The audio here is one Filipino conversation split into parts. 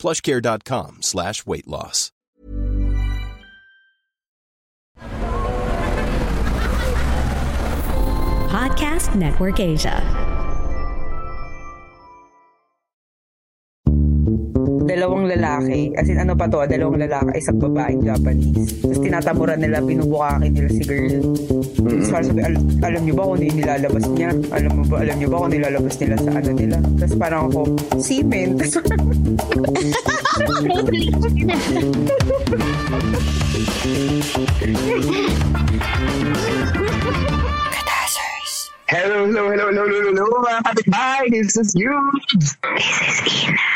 plushcare.com slash weight loss. Podcast Network Asia. Dalawang lalaki, as in ano pa to, dalawang lalaki, isang babaeng Japanese. Tapos tinataburan nila, binubukakin nila si girl. Tapos parang sabi, al- alam niyo ba kung ano nilalabas niya? Alam mo ba, alam niyo ba kung ano nilalabas nila sa ano nila? Tapos parang ako, semen. Hello, hello, hello, hello, hello, hello, mga kapitbahay. This is you. This is Ina.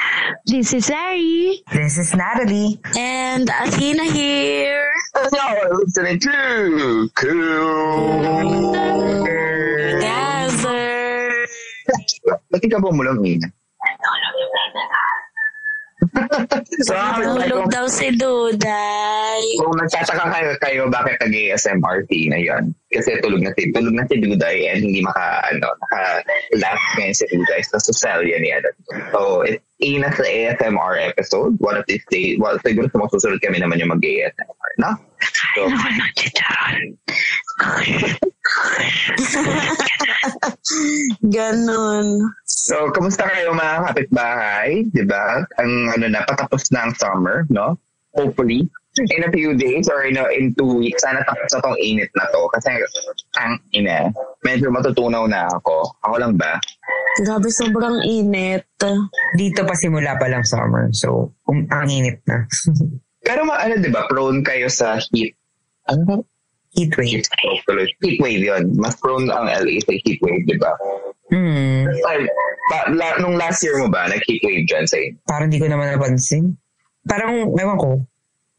This is Ari. This is Natalie. And Athena here. And you're listening to Cool. Gather. Ba't ka bumulong, Ina? so, Tulog daw si Duday. kung nagtataka kayo, kayo bakit nag-ASMRT na yun, kasi tulog na si, tulog na si Duday and hindi maka, ano, naka-laugh ngayon si Duday sa social yan yan. So, it's Ina sa ASMR episode. One of these days, well, siguro sa mga susunod kami naman yung mag-ASMR, no? So, Ganon. So, kamusta kayo mga kapitbahay? Di ba? Ang ano na, patapos na ang summer, no? Hopefully. In a few days or in, a, in two weeks, sana tapos na tong init na to. Kasi ang ina, medyo matutunaw na ako. Ako lang ba? Grabe, sobrang init. Dito pa simula pa lang summer. So, um, ang init na. Pero ma, ano, di ba, prone kayo sa heat. Ano ba? Heat wave. Heat wave. Heat wave yun. Mas prone ang LA sa heat wave, di ba? Hmm. Ay, ba, la, nung last year mo ba, nag-heat wave dyan sa inyo? Parang di ko naman napansin. Parang, ewan ko,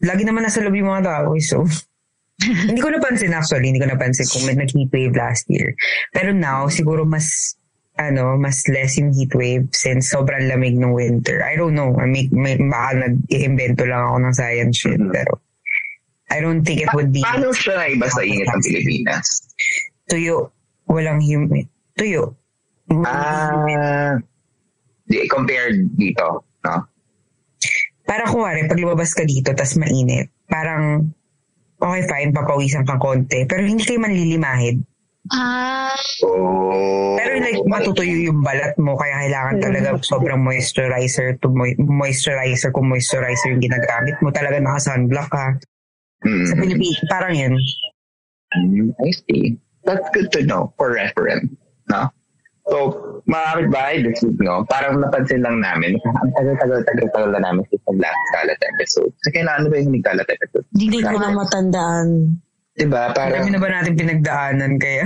lagi naman nasa loob yung mga tao. eh, So, hindi ko napansin actually. Hindi ko napansin kung may nag-heat wave last year. Pero now, siguro mas, ano, mas less yung heat wave since sobrang lamig ng winter. I don't know. I mean, may, baka nag-invento lang ako ng science shit. Mhm. Pero, I don't think it would be Paano siya na iba sa init ng Pilipinas? tuyo. Walang humid. Tuyo. Ah, di, compared dito, no? Parang kuwari, pag lumabas ka dito, tas mainit, parang, okay fine, papawisan kang konti. Pero hindi kayo manlilimahid. Ah, Oh. Pero like, matutuyo yung balat mo, kaya kailangan talaga sobrang moisturizer to mo- moisturizer kung moisturizer yung ginagamit mo. Talaga naka-sunblock ka. Mm. Sa Pilipinas, parang yun. Mm, I see. That's good to know for reference, no? So, mga kapitbahay, this week, no, parang napansin lang namin, ang tagal-tagal-tagal-tagal na namin sa last Kalat episode. So, kailan ano ba yung huling Kalat episode? hindi ko na matandaan. Diba? Marami Parang, na ba natin pinagdaanan kaya?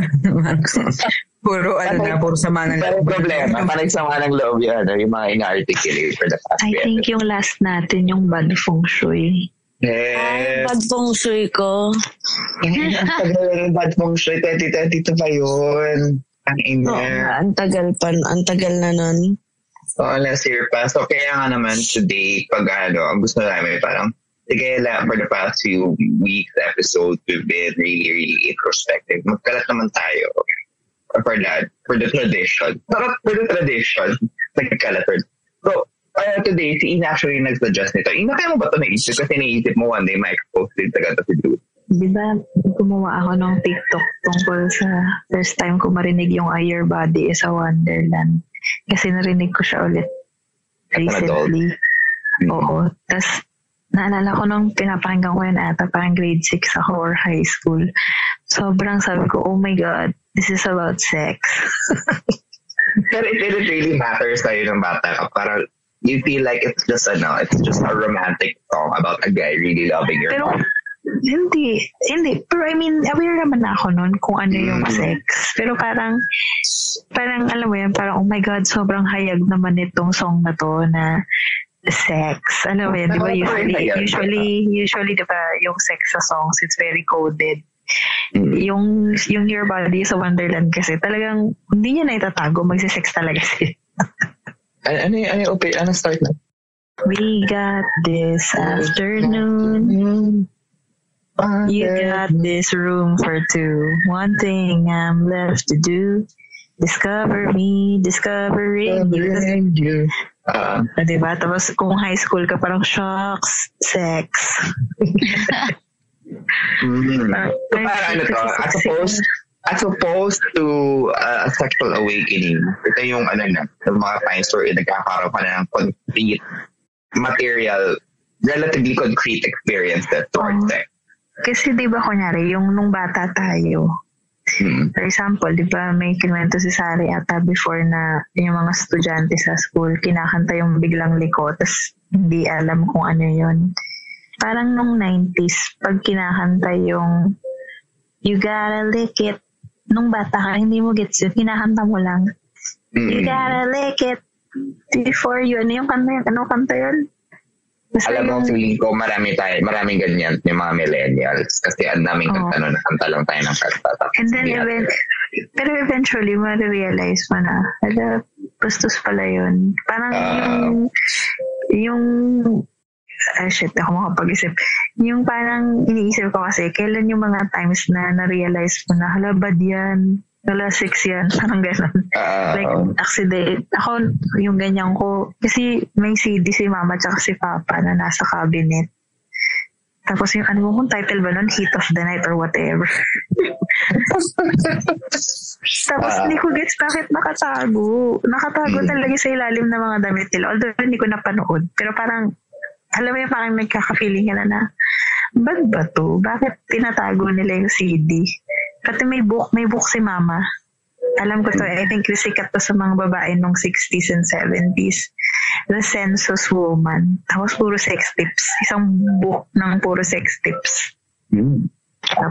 puro ano na, puro sama ng parang problema, parang sama ng loob yun, ano, yung mga ina-articulate for the past I few think yung last natin, yung bad feng shui. Yes. Pag feng shui ko. Ang tagal ng bad feng shui, 2022 pa yun. Ang ina. Nga, ang tagal pa, ang tagal na nun. Oo, last year pa. So, kaya nga naman today, pag ano, ang gusto namin parang, sige lang, for the past few weeks episode, we've been really, really introspective. Magkalat naman tayo for that, for the tradition. Sarap for the tradition. Nagkalat. So, uh, today, si Ina actually nag-suggest nito. Ina, kaya mo ba ito naisip? Kasi naisip mo one day, ma-expose din sa gata si Dude. Di ba, gumawa ako ng TikTok tungkol sa first time ko marinig yung "A Your Body is a Wonderland. Kasi narinig ko siya ulit recently. Oo. Tapos, naalala ko nung pinapakinggan ko yun ata, parang grade 6 ako or high school. Sobrang sabi ko, oh my God, this is about sex. Pero it didn't really matter sa'yo ng bata ka. Parang, you feel like it's just ano, it's just a romantic song about a guy really loving your Pero, mom. Hindi, hindi. Pero I mean, aware naman ako nun kung ano yung Mm. sex. Pero parang, parang alam mo yan, parang oh my God, sobrang hayag naman itong song na to na sex. Ano ba yan? Di ba usually, usually, usually, di ba, yung sex sa songs, it's very coded. Mm. Yung, yung Your Body sa Wonderland kasi talagang hindi niya na itatago, magsisex talaga siya. Ano, yung- ano, yung ano start na? We got this afternoon. You got this room for two. One thing I'm left to do. Discover me, discovering you. you. Ah, Ah, diba? Tapos kung high school ka, parang shocks, sex. mm. Ah, So, para ano to, as opposed, as opposed to uh, a sexual awakening, ito yung ano na, yung mga times where nagkakaroon ka na ng concrete material, relatively concrete experience that towards Oh. sex. Kasi di ba kunyari, yung nung bata tayo, Mm. for example, di ba may kinwento si Sari ata before na yung mga estudyante sa school, kinakanta yung biglang liko, tas hindi alam kung ano yun. Parang nung 90s, pag kinakanta yung You gotta lick it, nung bata ka, hindi mo gets yun, kinakanta mo lang. You Mm. gotta lick it before you, ano yung kanta yun? Ano kanta yun? Basta Alam mo, yung- feeling ko marami tayo, maraming ganyan yung mga millennials kasi ang daming Oo. kanta nun, nakanta lang tayo ng kanta. tapos And then even, pero eventually, ma-realize mo na, ala, bastos pala yun. Parang Ah. yung, yung, ah shit, ako makapag-isip. Yung parang iniisip ko kasi, kailan yung mga times na na-realize mo na, hala, bad yan. Hala, sex yan. Parang gano'n. Ah, like, accident. Ako, yung ganyan ko, kasi may CD si mama tsaka si papa na nasa cabinet. Tapos yung ano kung title ba nun, Heat of the Night or whatever. Tapos Ah. hindi ko gets bakit nakatago. Nakatago Hmm. talaga sa ilalim ng mga damit nila. Although hindi ko napanood. Pero parang, alam mo yung parang nagkaka-feeling ka na na, ba to? Bakit tinatago nila yung CD? Pati may book, may book si mama. Alam ko to, I think sikat to sa mga babae nung 60s and 70s. The Census Woman. Tapos puro sex tips. Isang book ng puro sex tips. Hmm.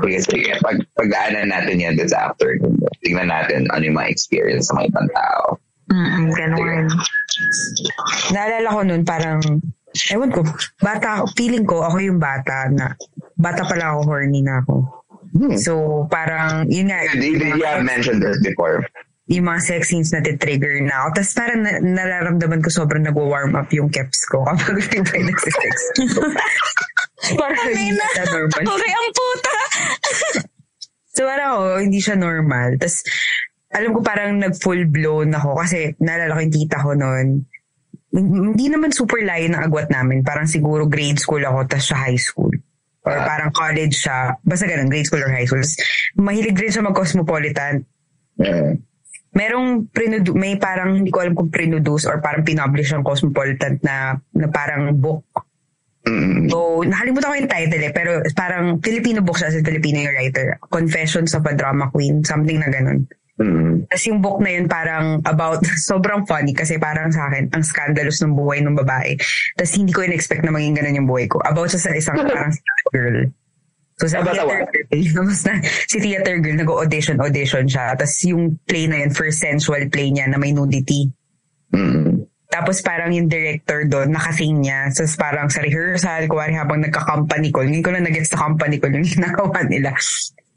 Sige, sige. Pag, pagdaanan natin yan this afternoon. Tingnan natin ano yung mga experience sa mga ibang tao. Mm ganun. Naalala ko nun parang, ewan ko, bata ako, feeling ko ako yung bata na, bata pala ako, horny na ako. Hmm. So, parang, yun nga, You, you, you have mentioned this before. yung mga sex scenes na trigger na ako. Tapos parang na, nararamdaman ko sobrang nagwa-warm up yung keps ko kapag ba nagsisex. parang hindi siya normal. Okay, ang puta! So parang ako, hindi siya normal. Tapos alam ko parang nag-full blown ako kasi naalala ko yung tita ko noon. Hindi naman super layo ng agwat namin. Parang siguro grade school ako tapos siya high school. Or Ah. parang college siya. Basta ganun, grade school or high school. Mahilig rin siya mag-cosmopolitan. Yeah. merong prinudu- may parang hindi ko alam kung prinuduce or parang pinublish ang Cosmopolitan na, na parang book. Mm. So, nakalimutan ko yung title eh, pero parang Filipino book siya, si Filipino yung writer. Confessions of a Drama Queen, something na ganun. Mm. Tapos yung book na yun parang about, sobrang funny kasi parang sa akin, ang scandalous ng buhay ng babae. Tapos hindi ko in-expect na maging ganun yung buhay ko. About siya sa isang parang girl. So sa About theater girl, na, si theater girl, nag-audition, audition siya. Tapos yung play na yun, first sensual play niya na may nudity. Mm. Tapos parang yung director doon, nakasing niya. So parang sa rehearsal, kuwari habang nagka-company call, hindi ko na nag-gets sa company call yung ginagawa nila.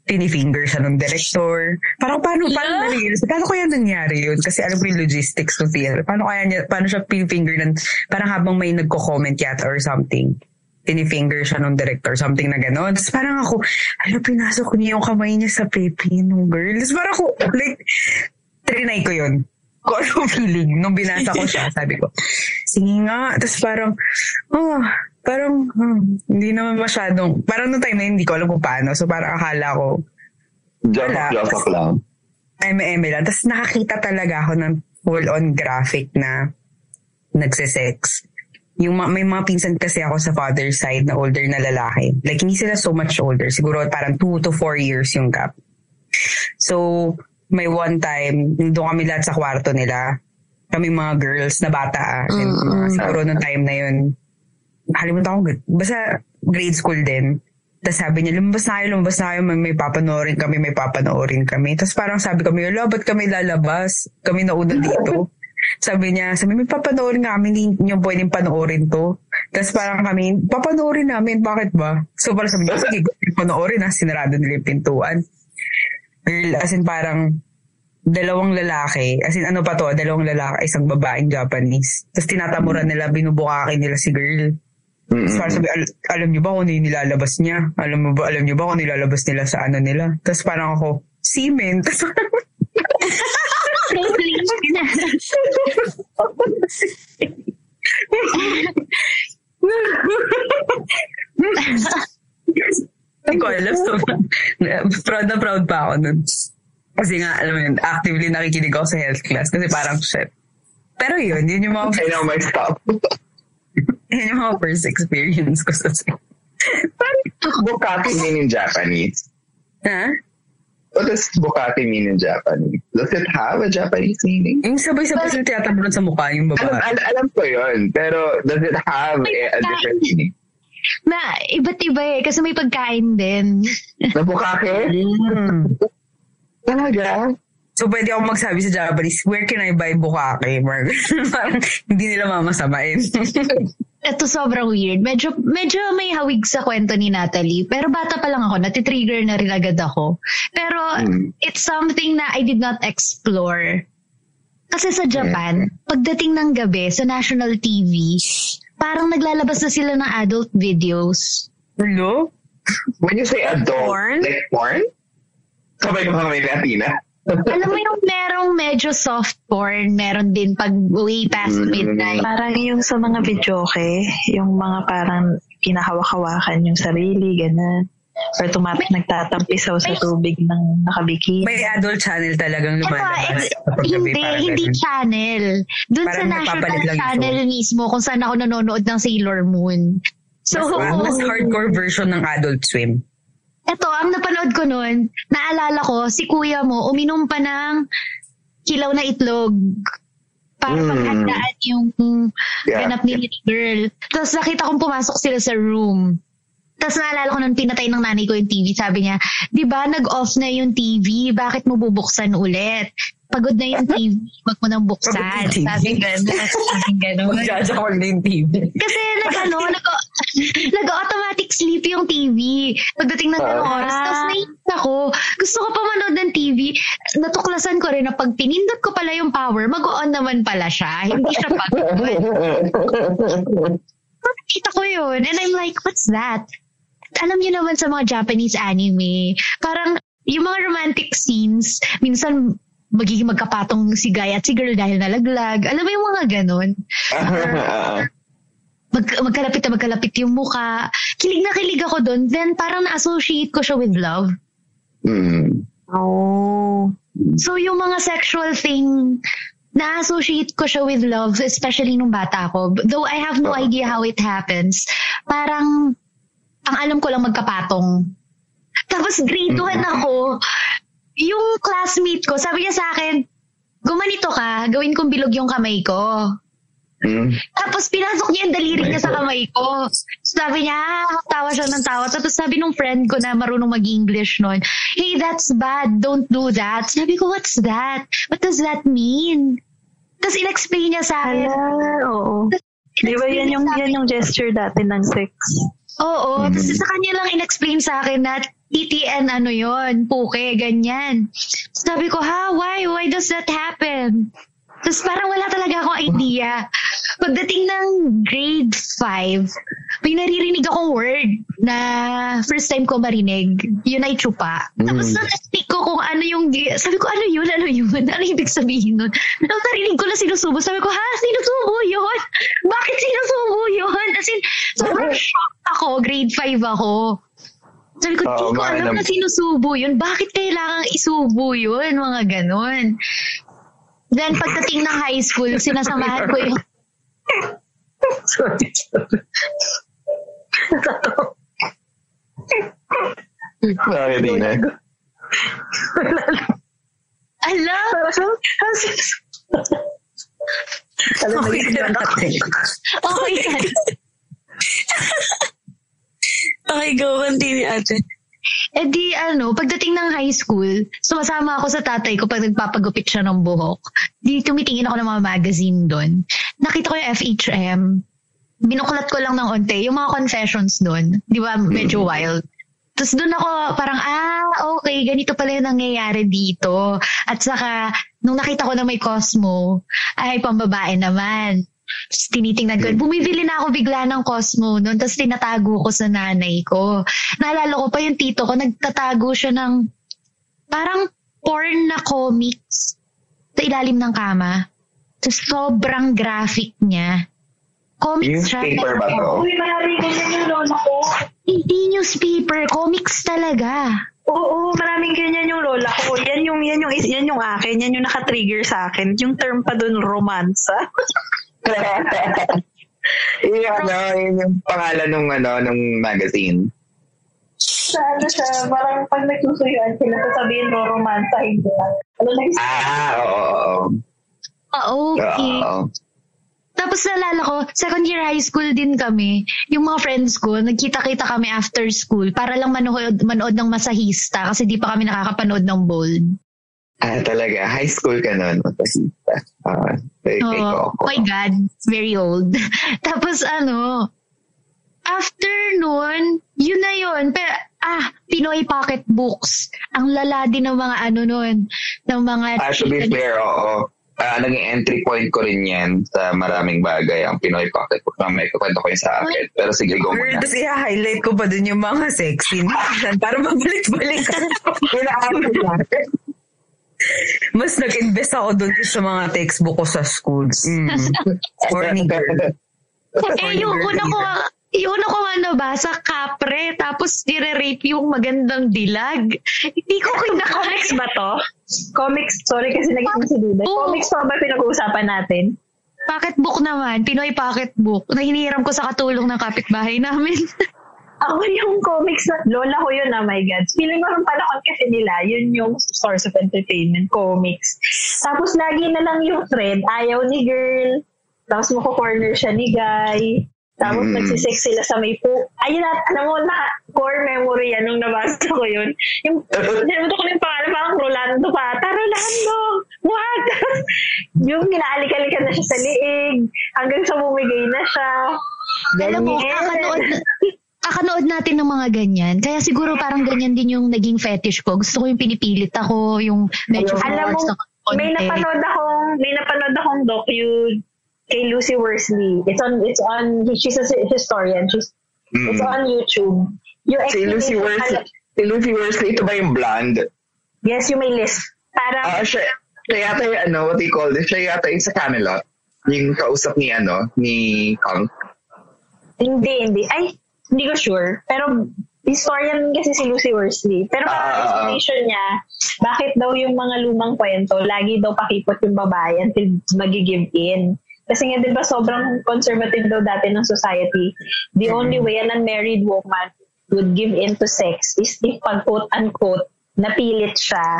Tinifinger siya ng director. Parang paano, paano nangyari? Paano kaya nangyari yun? Kasi alam ko yung logistics ng theater. Paano kaya niya, paano siya pinifinger ng, parang habang may nagko-comment yata or something. Tinifinger siya ng director, something na gano'n. Tapos parang ako, alam, pinasok niya yung kamay niya sa pepe ng girl. Tapos parang ako, like, trinay ko yun kung ano feeling nung binasa ko siya. Sabi ko, sige nga. Tapos parang, oh, parang, hmm, hindi naman masyadong, parang nung time na hindi ko alam kung paano. So parang akala ko, Wala. joke lang. eme lang. Tapos nakakita talaga ako ng full-on graphic na nagsisex. Yung ma- may mga pinsan kasi ako sa father's side na older na lalaki. Like, hindi sila so much older. Siguro parang 2 to 4 years yung gap. So, may one time, doon kami lahat sa kwarto nila. Kami mga girls na bata. Ah. And mga, siguro nung time na yun, nakalimutan ko. Basta grade school din. Tapos sabi niya, lumabas na kayo, lumabas na kayo, may, may papanoorin kami, may papanoorin kami. Tapos parang sabi kami, wala, ba't kami lalabas? Kami nauna dito. sabi niya, sabi, may papanoorin nga kami, hindi niyo pwedeng panoorin to. Tapos parang kami, papanoorin namin, bakit ba? So parang sabi niya, sige, panoorin na, sinarado nila yung pintuan. Girl, as in parang, dalawang lalaki, as in ano pa to, dalawang lalaki, isang babaeng Japanese. Tapos tinatamuran nila, binubukake nila si girl. Tapos parang sabi, al- alam niyo ba kung ano yung nilalabas niya? Alam mo ba, alam niyo ba kung ano nilalabas nila sa ano nila? Tapos parang ako, semen. Hindi ko alam. So, proud na proud pa ako nun. Kasi nga, alam mo yun, actively nakikinig ako sa health class kasi parang shit. Pero yun, yun yung mga, I know my stuff. Yun yung mga first experience ko sa Bukake mean in Japanese? Ha? What does bukake mean in Japanese? Does it have a Japanese meaning? Yung sabay-sabay sila tiyatabunan sa mukha yung Alam, babae. al- alam ko yun, pero does it have a, a different meaning? Na, iba't iba eh. Kasi may pagkain din. Na bukake? Hmm. Talaga? So, pwede ako magsabi sa Japanese, where can I buy bukake? Parang parang hindi nila mamasamain. Ito sobrang weird. Medyo, medyo may hawig sa kwento ni Natalie. Pero bata pa lang ako, natitrigger na rin agad ako. Pero Hmm. it's something na I did not explore. Kasi sa Japan, pagdating ng gabi sa national TV, parang naglalabas na sila ng adult videos. Hello? When you say adult, Porn? like porn? Sabay ka mga may Latina? Alam mo yung merong medyo soft porn, meron din pag way past Mm. midnight. Parang yung sa mga videoke, yung mga parang kinahawak-hawakan yung sarili, ganun. Or tumatak nagtatampisaw sa tubig ng nakabikini. May adult channel talagang Ito, lumalabas. gabi, hindi, hindi ganun. channel. Doon sa national channel mismo kung saan ako nanonood ng Sailor Moon. So, Mas, mas hardcore version ng Adult Swim. Eto, ang napanood ko noon, naalala ko, si kuya mo, uminom pa ng kilaw na itlog para Mm. paghandaan yung Yeah. ganap ni little girl. Tapos nakita kong pumasok sila sa room. Tapos naalala ko nung pinatay ng nanay ko yung TV, sabi niya, di ba nag-off na yung TV, bakit mo bubuksan ulit? Pagod na yung TV, wag mo nang buksan. Pagod. Sabi gano'n. Sabi gano'n. Magjajakwal na yung TV. Kasi nag, ano, nag, nag-automatic sleep yung TV. Pagdating ng ganong Ah. oras. Tapos nainis ako. Gusto ko pa manood ng TV. Natuklasan ko rin na pag pinindot ko pala yung power, mag-on naman pala siya. Hindi siya pag Nakita ko yun. And I'm like, what's that? Alam niyo naman sa mga Japanese anime, parang yung mga romantic scenes, minsan magiging magkapatong si guy at si girl dahil nalaglag. Alam mo yung mga ganon? mag, magkalapit na magkalapit yung muka. Kilig na kilig ako doon. Then parang na-associate ko siya with love. Mm. Oh. So yung mga sexual thing, na-associate ko siya with love, especially nung bata ako. Though I have no Oo. idea how it happens. Parang, ang alam ko lang magkapatong. Tapos grade 1 ako, yung classmate ko, sabi niya sa akin, gumanito ka, gawin kong bilog yung kamay ko. Mm. Tapos pinasok niya yung daliri niya sa kamay ko. Sabi niya, ah, tawa siya ng tawa. Tapos sabi nung friend ko na marunong mag-English noon, hey, that's bad. Don't do that. Sabi ko, what's that? What does that mean? Tapos in-explain niya sa akin. Hala, oo. Di ba yan yung, yan yung gesture dati ng sex? Oo. Tapos sa kanya lang in-explain sa akin na TTN ano yon puke, ganyan. Sabi ko, ha? Why? Why does that happen? Tapos parang wala talaga akong idea. Pagdating ng grade 5, may naririnig akong word na first time ko marinig. Yun ay chupa. Tapos na-stick ko kung ano yung... Sabi ko, ano yun? Ano yun? Ano ibig sabihin nun? Tapos narinig ko na sinusubo. Sabi ko, ha? Sinusubo yun? Bakit sinusubo yun? As in, sobrang shocked ako. Grade 5 ako. Sabi ko, di ko alam na sinusubo yun. Bakit kailangang isubo yun? Mga ganon. Then, pagdating ng high school, sinasamahan ko yung... Sorry. Bakit di na? Ala! Alam Okay na. Okay ka. Okay, go. Continue, ate. Eh di ano, pagdating ng high school, sumasama ako sa tatay ko pag nagpapagupit siya ng buhok. Di tumitingin ako ng mga magazine doon. Nakita ko yung FHM. Binuklat ko lang ng onte, yung mga confessions doon. Di ba, medyo wild. Tapos doon ako parang, ah, okay, ganito pala yung nangyayari dito. At saka, nung nakita ko na may Cosmo, ay, pambabae naman. Tapos tinitingnan ko. Bumibili na ako bigla ng Cosmo noon. Tapos tinatago ko sa nanay ko. Naalala ko pa yung tito ko, nagtatago siya ng parang porn na comics sa ilalim ng kama. Tapos sobrang graphic niya. Comics siya. Newspaper ba to? Uy, marami ganyan yung lola ko. Hindi newspaper, comics talaga. Oo, maraming ganyan yung lola ko. Yan yung, yan yung, yan yung akin. Yan yung naka-trigger sa akin. Yung term pa dun, romansa. yung ano, yun yung pangalan ng ano, ng magazine. sa ano siya, parang pag nagsusuyuan sila, sasabihin mo romansa, hindi lang. Ano na Ah, oo. Ah, okay. Oo. Tapos naalala ko, second year high school din kami. Yung mga friends ko, nagkita-kita kami after school para lang manood, manood ng masahista kasi di pa kami nakakapanood ng bold. Ah, talaga. High school ka nun. Matasita. Ah, very Oh, my God, it's very old. Tapos ano, after nun, yun na yun. Pero, ah, Pinoy pocket books. Ang lala din ng mga ano nun, ng mga... Ah, to be fair, oo. Ah, naging entry point ko rin yan sa maraming bagay, ang Pinoy Pocket Book. May kwento ko yun sa akin. Pero sige, go muna. tapos i-highlight ko pa dun yung mga sexy minsan para mabalik-balik ka. Mas nag-invest ako dun sa mga textbook ko sa schools. Mm. Corny girl. Eh, yung una ko, yung una ko nga nabasa, kapre, tapos dire-rape yung magandang dilag. Hindi ko Comics kinakain. ba to? Comics, sorry kasi naging si Duda. Comics pa ba pinag-uusapan natin? Pocketbook naman, Pinoy pocketbook, na hiniram ko sa katulong ng kapitbahay namin. Ako yung comics na, lola ko yun, oh my God. Feeling ko nung panahon kasi nila, yun yung source of entertainment, comics. Tapos lagi na lang yung thread, ayaw ni girl, tapos mako-corner siya ni guy, tapos Mm. nagsisex sila sa may po. Ayun na, alam mo, na core memory yan nung nabasa ko yun. Yung, nilimutan ko yung pangalan, parang Rolando pa. Ta, Rolando! What? yung ginaalikalikan na siya sa liig, hanggang sa bumigay na siya. Alam mo, Ganyan. kakanood, kakanood natin ng mga ganyan. Kaya siguro parang ganyan din yung naging fetish ko. Gusto ko yung pinipilit ako, yung medyo Alam mo, may napanood akong may napanood akong docu kay Lucy Worsley. It's on it's on she's a historian. She's Mm. it's on YouTube. Yung Si Lucy Worsley. Si Lucy Worsley, ito ba yung blonde? Yes, yung may list. Parang Ah, siya, siya yata yung ano, what do you call this? Siya yata yung sa Camelot. Yung kausap ni ano, ni Kang. hindi hindi ay hindi ko sure. Pero historian kasi si Lucy Worsley. Pero parang Ah. explanation niya, bakit daw yung mga lumang kwento, lagi daw pakipot yung babae until magigive in. Kasi nga, di ba, sobrang conservative daw dati ng society. The only way an unmarried woman would give in to sex is if pag quote-unquote, napilit siya.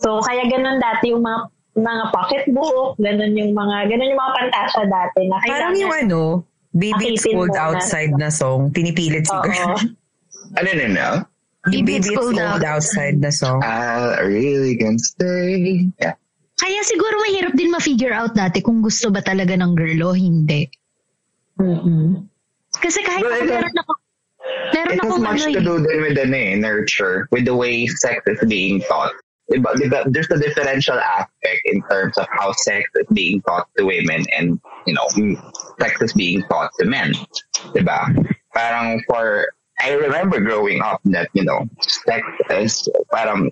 So, kaya ganun dati yung mga mga pocketbook, ganun yung mga, ganun yung mga pantasya dati na Parang yung ano, Baby It's Cold na. Outside na song, pinipilit si Oo. girl. Ano na na? Baby, Baby It's Cold Cold Outside na song. I really can stay. Yeah. Kaya siguro mahirap din ma-figure out dati kung gusto ba talaga ng girl o hindi. Kasi kahit Well, ako ito- meron ako, meron It has akong much ano to eh. do din with the eh, nurture, with the way sex is being taught. Diba, diba, there's a differential aspect in terms of how sex is being taught to women and, you know, sex is being taught to men. Diba? Parang for, I remember growing up that, you know, sex is parang,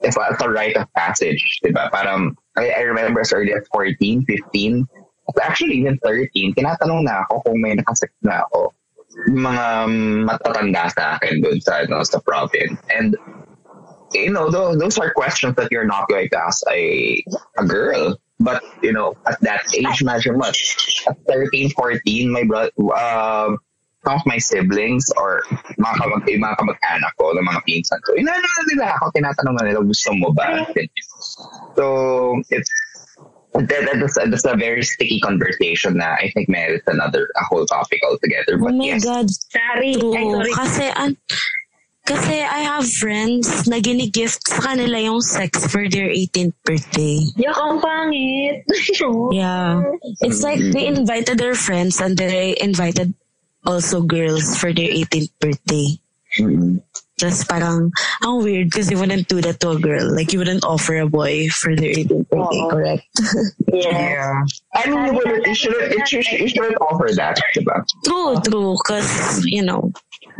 it's it's a rite of passage. Diba? Parang, I, I remember as early as 14, 15, actually even 13, tinatanong na ako kung may nakasex na ako mga matatanda sa akin doon sa, ano, sa province. And, you know, those, those are questions that you're not going to ask a, a girl. But, you know, at that age, imagine what? At 13, 14, my brother, uh, some of my siblings or mga, kamag, yung mga kamag-anak ko, ng mga pinsan ko, inaano na nila ako, tinatanong na nila, gusto mo ba? So, it's, that, that's, that's a very sticky conversation na I think merits another, a whole topic altogether. Oh my yes, God. Sorry. True. Ay, sorry. Kasi, an, Kasi I have friends na ginigift sa kanila yung sex for their 18th birthday. Yak, ang pangit. Yeah. It's like they invited their friends and they invited also girls for their 18th birthday. Mm-mm. Just parang, ang weird because you wouldn't do that to a girl. Like you wouldn't offer a boy for their 18th birthday, Oo. correct? yeah. Yeah. I mean, you, wouldn't, you, shouldn't, it, you, should- you shouldn't offer that, diba? True, true. Because, you know,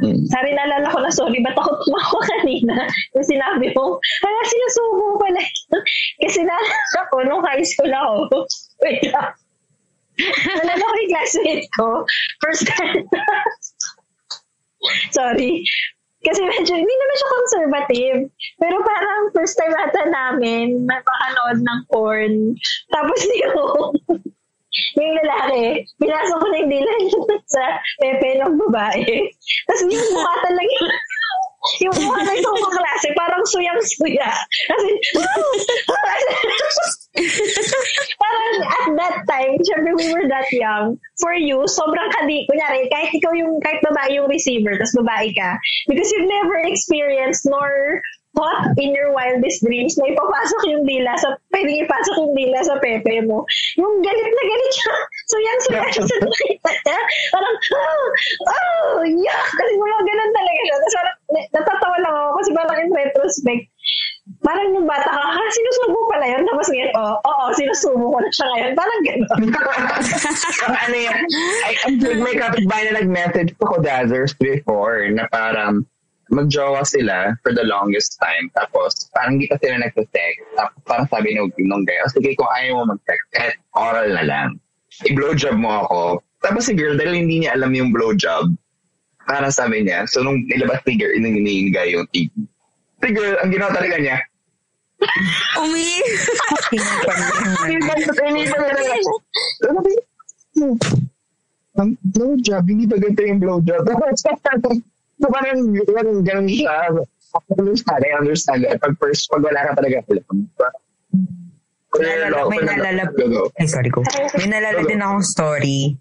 Mm. Sorry, naalala ko na, sorry, ba't ako tumawa kanina? Yung sinabi mo, hala, sinusubo pala. Kasi naalala ko, nung high school ako, wait lang. Naalala ko yung classmate ko, first time. sorry. Kasi medyo, hindi naman siya conservative. Pero parang first time ata namin, napakanood ng porn. Tapos yung, yung lalaki, pinasok ko na yung dila niya sa pepe ng babae. Tapos yung mukha talaga, yung mukha na itong klase, parang suyang-suya. Kasi, parang at that time, syempre we were that young. For you, sobrang kadi, kunyari, kahit ikaw yung, kahit babae yung receiver, tapos babae ka, because you've never experienced nor thought in your wildest dreams na ipapasok yung dila sa, pwedeng ipasok yung dila sa pepe mo. Yung galit na galit siya. So yan, so yan, sa nakita niya. Parang, oh, oh, yuck. Kasi mga ganun talaga siya. Tapos parang, natatawa lang ako kasi parang in retrospect, parang yung bata ka, ha, sinusubo pala yun. Tapos ngayon, oh, oo, sinusubo ko na siya ngayon. Parang gano'n. Ano yan, I, I'm may kapitbahay na nag-message to Kodazers before na parang magjowa sila for the longest time. Tapos, parang hindi pa sila nagsa-sex. Tapos, parang sabi nung, nung guy, oh, sige, kung ayaw mo mag-sex, kahit oral na lang. I-blowjob mo ako. Tapos si girl, dahil hindi niya alam yung blowjob, parang sabi niya, so nung nilabas ni girl, inang guy yung TV. Si girl, ang ginawa talaga niya, umi... Ang blowjob, hindi ba ganito yung blowjob? so parang, parang ganun siya. Understand, I understand that. Pag first, pag wala ka talaga alam. Naalala, may naalala, ay sorry ko. May naalala din akong story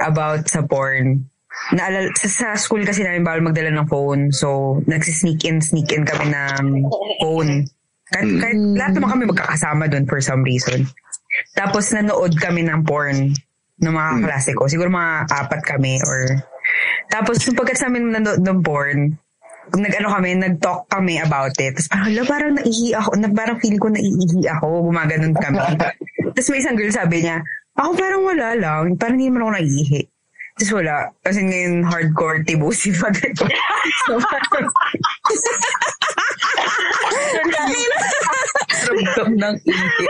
about sa porn. Naalala, sa, sa school kasi namin bawal magdala ng phone. So, nagsisneak in, sneak in kami ng phone. Kahit, kahit lahat naman kami magkakasama doon for some reason. Tapos nanood kami ng porn ng mga klase ko. Siguro mga apat kami or... Tapos nung pagkat sa amin nanood ng porn, nag-ano kami, nag-talk kami about it. Tapos parang, hala, parang naihi ako. Na, parang feeling ko naiihi ako. Gumaganon kami. Tapos may isang girl sabi niya, ako parang wala lang. Parang hindi naman ako naiihi. Tapos wala. Kasi ngayon hardcore tibusi pa din. so, parang... Ramdam ng ihi.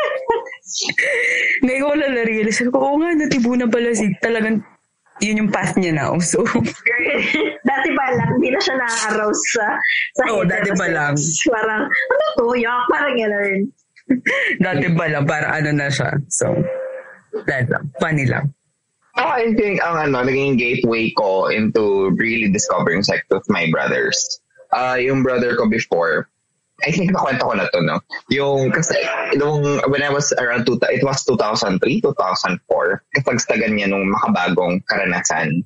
Ngayon ko wala na-realize. Oo nga, natibunan pala si talagang yun yung path niya now. So, dati pa lang, hindi na siya na-arouse sa, sa Oo, dati pa lang. Parang, ano to, yak, parang gano'n. dati pa lang, para ano na siya. So, that lang. Funny lang. Ako, I think, ang ano, naging gateway ko into really discovering sex with my brothers. Uh, yung brother ko before, I think nakwento ko na to, no? Yung, kasi, nung, when I was around, two, it was 2003, 2004, kapagstagan niya nung makabagong karanasan,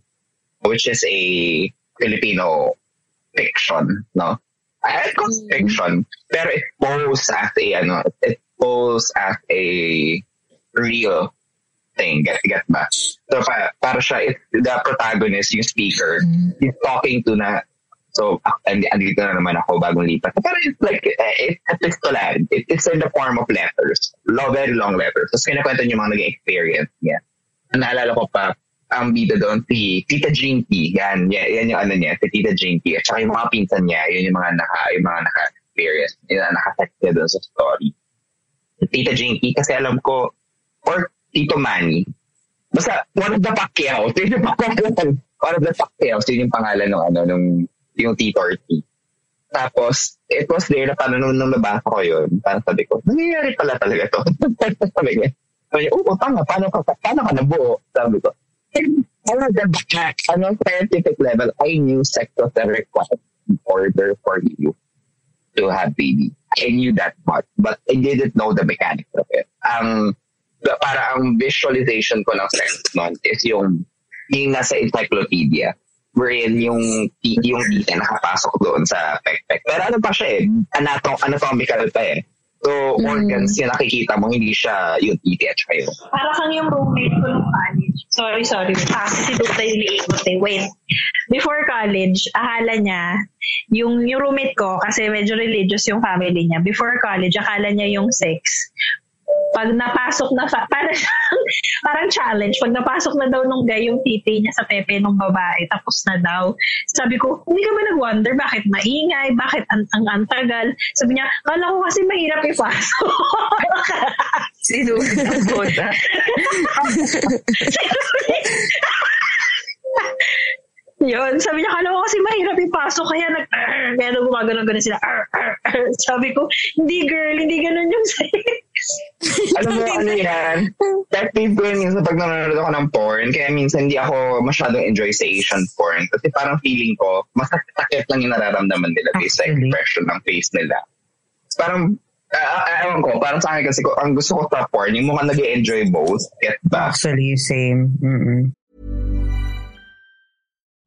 which is a Filipino fiction, no? I call it fiction, pero it posed as a, ano, it posed as a real thing, get, get ba? So, pa, para siya, it, the protagonist, yung speaker, he's talking to na, so, ah, andi, andito na naman ako, bagong lipat. Parang it's like, eh, it's epistolary. It, it's in the form of letters. Long, very long letters. Tapos kinakwento niyo mga naging experience niya. Naalala ko pa, ang bida doon, si Tita Jinky. Yan, yan, yan yung ano niya, si Tita Jinky. At saka yung mga pinsan niya, yun yung mga naka, yung mga naka-experience, yung naka-text niya doon sa story. Tita Jinky, kasi alam ko, or Tito Manny, basta one of the Pacquiao, yung pangalan, one of the Pacquiao, yun yung pangalan ng ano, nung, yung Tito or T. Tapos, it was there na paano nung, nung nabasa ko yun, parang sabi ko, nangyayari pala talaga to. sabi niya, sabi niya, oo, tama, paano ka, paano ka nabuo? Sabi ko, on the back, on a scientific level, I knew sex was a required order for you to have baby. I knew that much, but I didn't know the mechanics of it. Ang, para ang visualization ko ng sex nun is yung, yung nasa encyclopedia. Wherein yung yung tita nakapasok doon sa pekpek. Pero ano pa siya eh, anatom, anatomical pa eh. So, organs yung nakikita mo, hindi siya yung titi at saka yun. Para kang yung roommate ko nung college. Sorry, sorry. Kasi si Duta yung liikot eh. Wait. Before college, akala niya, yung, yung roommate ko, kasi medyo religious yung family niya. Before college, akala niya yung sex pag napasok na sa, parang, parang challenge, pag napasok na daw nung guy yung titi niya sa pepe nung babae, tapos na daw. Sabi ko, hindi ka ba nag-wonder bakit maingay, bakit ang, ang antagal? Sabi niya, kala ko kasi mahirap ipasok. Sino ang boda? Yun, sabi niya, kala ko kasi mahirap ipasok, kaya nag, kaya nung gumagano-gano sila, "Arr, arr, arr." sabi ko, hindi girl, hindi ganun yung sex. Alam mo, ano yan? Pet peeve ko yun minsan pag nanonood ako ng porn, kaya minsan hindi ako masyadong enjoy sa Asian porn. Kasi parang feeling ko, mas sakit lang yung nararamdaman nila based sa expression ng face nila. Parang, uh, ewan ko, parang sa akin kasi ko, ang gusto ko sa porn, yung mukhang nag enjoy both. Get ba? Actually, same. Mm-mm.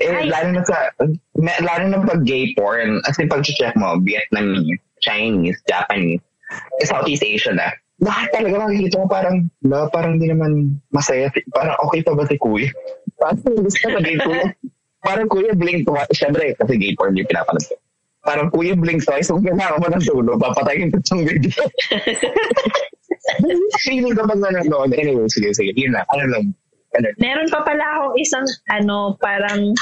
Eh, lalo na sa, lalo na pag gay porn, as in pag check mo, Vietnamese, Chinese, Japanese, eh, Southeast Asian na, lahat talaga makikita mo parang, na, parang di naman masaya. Parang okay pa ba si kuya? Parang gusto ka gay kuya. Parang kuya blink twice. Siyempre, kasi gay porn yung pinapanood ko. Parang kuya blink twice. Kung kailangan mo ng tulo, papatayin ko itong video. Feeling ko pag nanonood. Anyway, sige, sige. Yun lang. Ano lang. Meron pa pala akong isang, ano, parang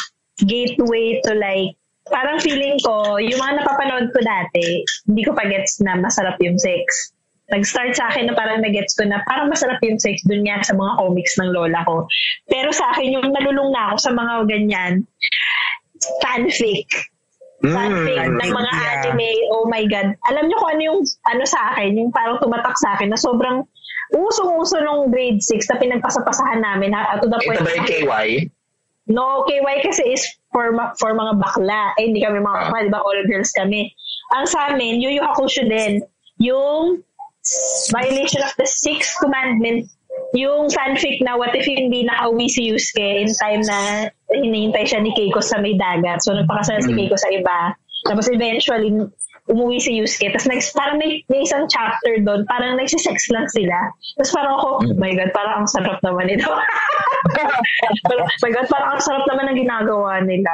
gateway to like, parang feeling ko, yung mga napapanood ko dati, hindi ko pa gets na masarap yung sex. Nag-start sa akin na parang nag-gets ko na parang masarap yung sex dun nga sa mga comics ng lola ko. Pero sa akin, yung nalulung na ako sa mga ganyan, fanfic. Fanfic Mm, ng mga yeah. anime, oh my God. Alam niyo kung ano yung, ano sa akin, yung parang tumatak sa akin na sobrang usong-uso nung grade 6 na pinagpasapasahan namin ha, to the point ito ba yung KY? No, KY kasi is for ma- for mga bakla. Eh, hindi kami mga Ah. bakla, di ba? All girls kami. Ang sa amin, Yu Yu Hakusho din. Yung violation of the sixth commandment, yung fanfic na what if hindi nakauwi si Yusuke in time na hinihintay siya ni Keiko sa may dagat. So, nagpakasal si Keiko sa iba. Tapos eventually, umuwi si Yusuke. Tapos nag, parang may, may isang chapter doon, parang nagsisex lang sila. Tapos parang ako, oh my God, parang ang sarap naman ito. parang, oh my God, parang ang sarap naman ng ginagawa nila.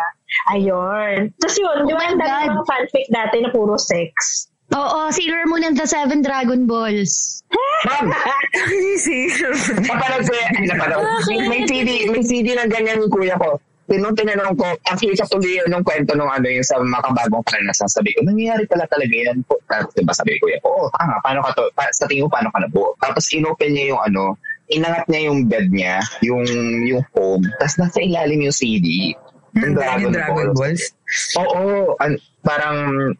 Ayun. Tapos yun, di ba my ang dami mga fanfic dati na puro sex? Oo, Sailor Moon and the Seven Dragon Balls. Ma'am, napanood ko yan. Napanood. May, may CD, may CD na ganyan yung kuya ko. Tinong tinanong ko, actually katuloy yun nung kwento nung ano yung sa makabagong karanasan. Sabi ko, nangyayari pala talaga yan po. Tapos diba sabi ko, oo, tanga, paano ka to, pa, sa tingin ko paano ka nabuo. Tapos inopen niya yung ano, inangat niya yung bed niya, yung yung foam, tapos nasa ilalim yung CD. Yung Dragon Balls. Oo, an, parang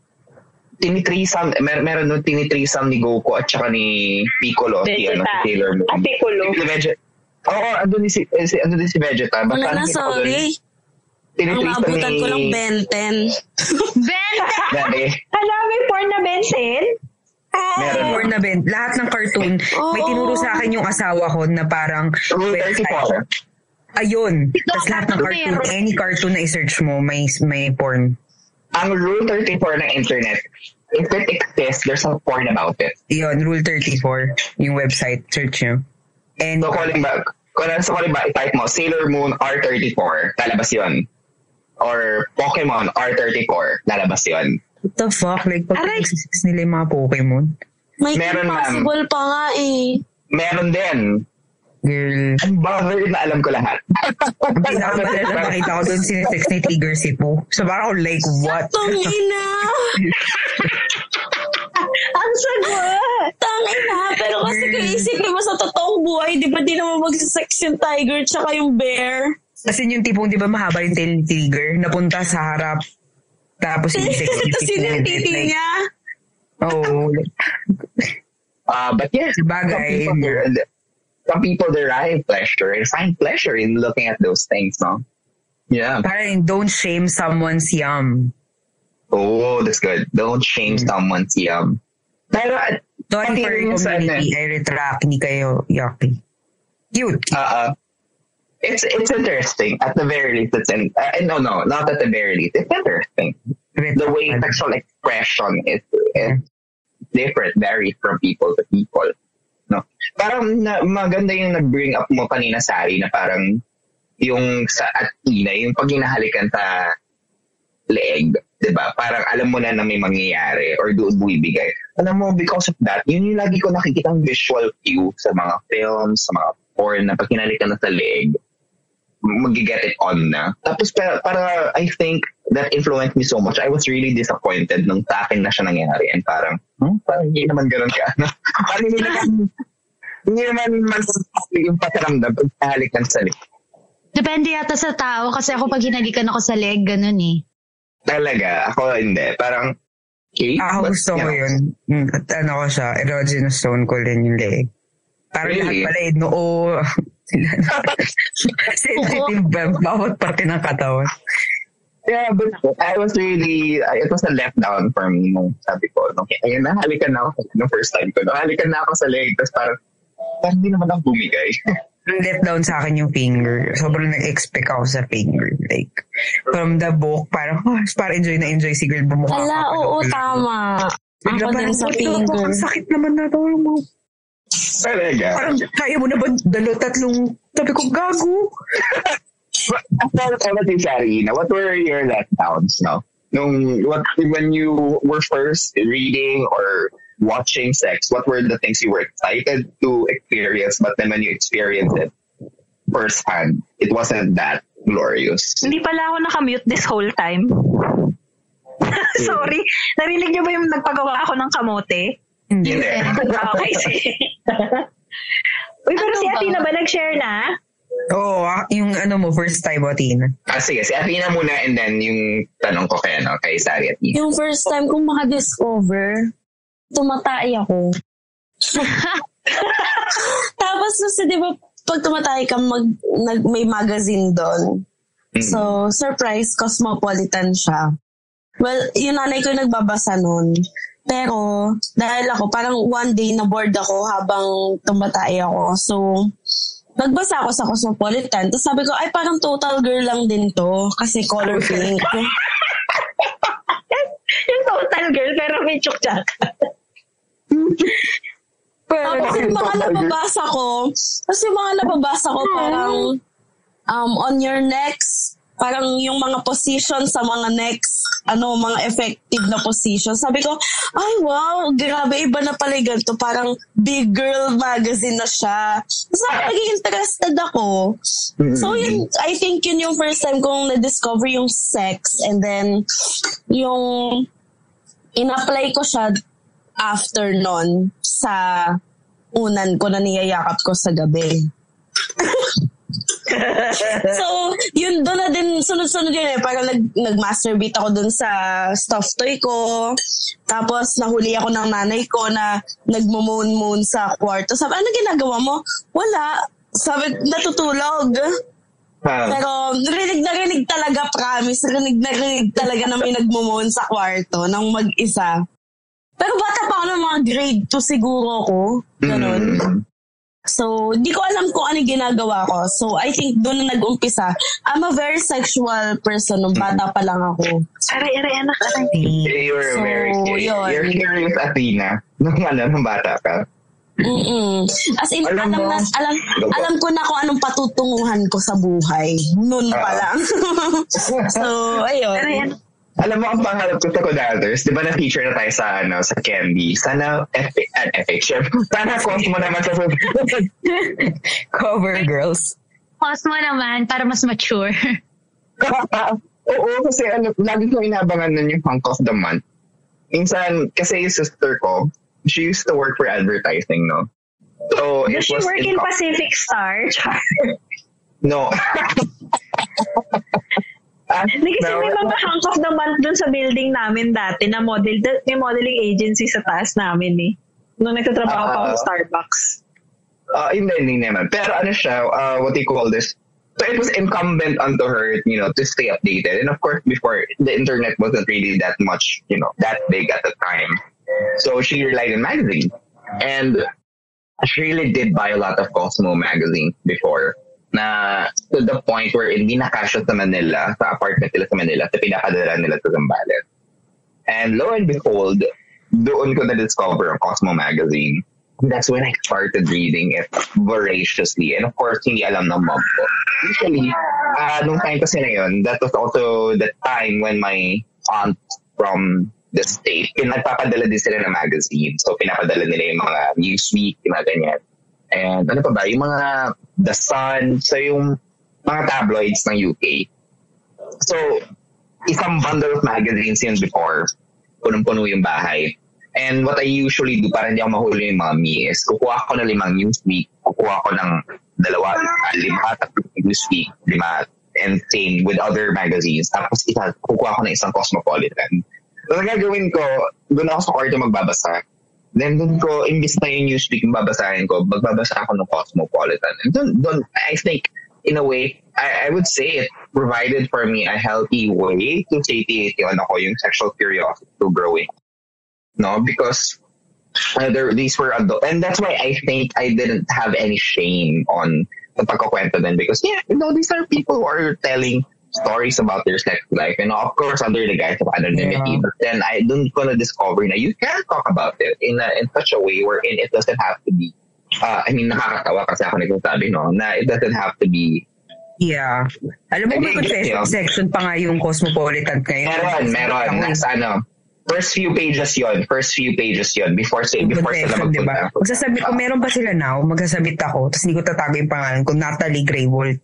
tinitrisam, mer meron nun tinitrisam ni Goku at saka ni Piccolo, si, ano, si Vegeta. Sailor Moon. Ah, Piccolo. Si Oo, andun din si, eh, si, andun din si Vegeta. Basta Wala na, sorry. Ang naabutan ni... ko lang Ben 10. Ben! Dati. Hala, may porn na Benson? Meron. Or na Ben, lahat ng cartoon, may Oo. tinuro sa akin yung asawa ko na parang Rule 34. Ayun. Tapos lahat ng cartoon, meron. any cartoon na i-search mo, may may porn. Ang Rule 34 ng internet, if it exists, there's a porn about it. Yun, Rule 34, yung website, search nyo. And, So, calling back, kung ano sa calling back, type mo, Sailor Moon R34, lalabas yun. Or Pokemon R34, lalabas yun. what the fuck? Like, pag Aray! nila yung mga Pokemon. May Meron, ma'am. impossible pa nga eh. Meron din. Girl. I'm bothered na alam ko lahat. Ang pinakamalala nakita ko doon sinesex ni Tiger si Po. So parang like, what? Tang ina! Ang sagot! Tang ina! Pero kasi kung isipin mo sa totoong buhay, di ba di naman magsisex yung tiger tsaka yung bear? As in yung tipong, di ba mahaba yung tail ni Tiger, napunta sa harap, tapos yung sex Tapos yun yung titi niya. Oo. like, Uh, but yes, some Sabagay. people, some people derive pleasure and find pleasure in looking at those things, no? Yeah. parang don't shame someone's yum. Oh, that's good. Don't shame someone's yum. Pero, uh, pati for rin your sa community, I retract, hindi kayo yucky. Cute. uh, it's it's interesting. At the very least, it's in, uh, no, no, not at the very least. It's interesting. The way sexual expression is, is different, varies from people to people. No? Parang na, maganda yung nag-bring up mo kanina, Sari, na parang yung sa Athena, yung pag hinahalikan sa leeg, di ba? Parang alam mo na na may mangyayari or doon buibigay. Alam mo, because of that, yun yung lagi ko nakikita visual cue sa mga films, sa mga porn na pag hinalikan na sa leeg, mag-get it on na. Tapos para, para I think that influenced me so much. I was really disappointed nung sa akin na siya nangyari. And parang, hmm, parang hindi naman ganun ka. parang hindi naman, hindi naman mas yung pakiramdam pag halikan sa leg. Depende yata sa tao kasi ako pag hinalikan ako sa leg, ganun eh. Talaga, ako hindi. Parang, okay. Ako but, gusto ko you know, yun. At ano ko siya, erogenous stone ko din yung leg. Parang Really? lahat pala eh, noo. Sensitive ba? Bawat parte ng katawan. Yeah, but I was really, uh, it was a letdown for me nung sabi ko, nung, ayun na, halikan na ako, nung first time ko, no, halikan na ako sa leg, tapos parang, parang hindi naman ako bumigay. Let down sa akin yung finger. Sobrang nag-expect ako sa finger. Like, from the book, parang, oh, parang enjoy na enjoy si girl bumukha Ala, ka oo, tama. Ako din parang, sa "What the fuck? finger. Ang sakit naman na to. Talaga. Parang, kaya mo na ba dalo tatlong, sabi ko, gago. After everything, Sarina, what were your letdowns, no? Nung, what, when you were first reading or watching sex, what were the things you were excited to experience, but then when you experienced it firsthand, it wasn't that glorious? Hindi pala ako nakamute this whole time. Sorry. Narinig niyo ba yung nagpagawa ako ng kamote? Hindi. Okay, sige. Uy, pero Ano si ba? Athena ba nag-share na? Oo, ah, yung ano mo, first time mo, Tina. Ah, sige, si Athena muna and then yung tanong ko kay, ano, kay Sari at. Yung first time kong makadiscover, tumatay ako. Tapos kasi di ba, pag tumatay ka, mag, nag, may magazine doon. So, surprise, cosmopolitan siya. Well, yung nanay ko yung nagbabasa nun. Pero, dahil ako, parang one day na bored ako habang tumatay ako. So, nagbasa ako sa Cosmopolitan. Tapos sabi ko, ay parang total girl lang din to. Kasi color pink. yung total girl, pero may chukchak. Tapos yung mga nababasa ko, tapos yung mga nababasa ko parang um, on your next, parang yung mga position sa mga next, ano, mga effective na position. Sabi ko, ay wow, grabe, iba na pala ganito. Parang big girl magazine na siya. Parang naging interested ako. So yun, I think yun yung first time kong na-discover yung sex and then yung in-apply ko siya after nun sa unan ko na niyayakap ko sa gabi. so, yun doon na din, sunod-sunod yun eh. Parang nag, nag-masturbate ako doon sa stuffed toy ko. Tapos, nahuli ako ng nanay ko na nagmumoon-moon sa kwarto. Sabi, ano ginagawa mo? Wala. Sabi, natutulog. Ah, Pero narinig narinig talaga, promise. Narinig narinig talaga na may nagmumoon sa kwarto ng mag-isa. Pero bata pa ako ng mga grade 2 siguro ko. Ganon. mm, So, di ko alam kung ano ginagawa ko. So, I think doon na nag-umpisa. I'm a very sexual person nung bata pa lang ako. Aray, aray, anak, aray. you were So, very curious. yun. You're curious, Athena. Nung ano, nung bata ka. Mm-mm. As in, alam, alam, na, alam, alam ko na kung anong patutunguhan ko sa buhay. Noon pa ah. lang. so, ayun. Alam mo, ang pangalap ko sa Codathers, di ba na-feature na tayo sa, ano, sa Candy? Sana, F, uh, FHM. Sana Cosmo naman sa Cover girls. Cosmo naman, para mas mature. Oo, kasi ano, lagi ko inabangan nun yung Punk of the Month. Minsan, kasi yung sister ko, she used to work for advertising, no? So, Does she work in, in Pacific Star? no. Ah, Hindi kasi may mga hunk of the month dun sa building namin dati na model, may modeling agency sa taas namin eh. Nung nagtatrabaho pa ako sa ah. Starbucks. Uh, hindi, hindi naman. Pero ano siya, uh, what do you call this? So it was incumbent onto her, you know, to stay updated. And of course, before the internet wasn't really that much, you know, that big at the time. So she relied on magazines. And she really did buy a lot of Cosmo magazines before na to the point where hindi nakasya sa Manila, sa apartment nila sa Manila, sa pinapadala nila sa Zambales. And lo and behold, doon ko na-discover ang Cosmo magazine that's when I started reading it voraciously. And of course, hindi alam ng mom ko. Usually, uh, nung time kasi na yun, that was also the time when my aunt from the state, pinagpapadala din sila ng magazine. So, pinapadala nila yung mga Newsweek, yung mga ganyan. And ano pa ba, yung mga The Sun, so yung mga tabloids ng UK. So, isang bundle of magazines yun before, punong-puno yung bahay. And what I usually do para hindi ako mahuli yung mommy is kukuha ko ng limang Newsweek, kukuha ko ng dalawa, lima, tatlong Newsweek, lima, and same with other magazines. Tapos isa, kukuha ko ng isang Cosmopolitan. So, ang gagawin ko, doon ako sa kwarto magbabasa. Then doon ko, imbis na yung Newsweek babasahin ko, magbabasa ako ng Cosmopolitan. And doon, doon, I think, in a way, I, I would say it provided for me a healthy way to satiate yung, ano ko, yung sexual curiosity to growing no because uh, there, these were adult and that's why I think I didn't have any shame on the pagkukwento then because yeah you know these are people who are telling stories about their sex life and of course under the guise of anonymity yeah. but then I don't gonna discover na you can talk about it in a, in such a way wherein it doesn't have to be uh, I mean nakakatawa kasi ako nagsasabi no na it doesn't have to be Yeah. Alam mo, may confession section pa nga yung Cosmopolitan ngayon. Meron, meron. Nasa ano, First few pages yon First few pages yon Before, say, before sila magpunta. Diba? Magsasabi ko, meron pa sila now, magsasabit ako, tapos hindi ko tatago yung pangalan ko, Natalie Greywold.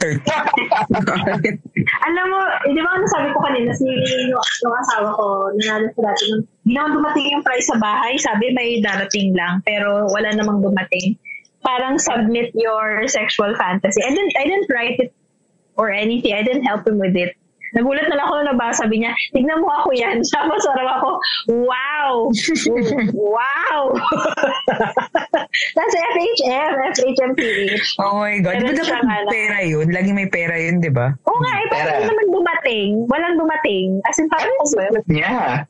30. Alam mo, di ba ano sabi ko kanina, si yung, yung asawa ko, nanalo sa dati, nung di naman dumating yung price sa bahay, sabi may darating lang, pero wala namang dumating. Parang submit your sexual fantasy. I didn't, I didn't write it or anything. I didn't help him with it. Nagulat na lang ako na nabasa. Sabi niya, tignan mo ako yan. Tapos parang ako, wow! wow! That's FHM, FHMPH. Oh my God. Di ba dapat pera yun? Lagi may pera yun, di ba? Oo nga, eh, parang naman dumating. Walang dumating. As in, parang, yeah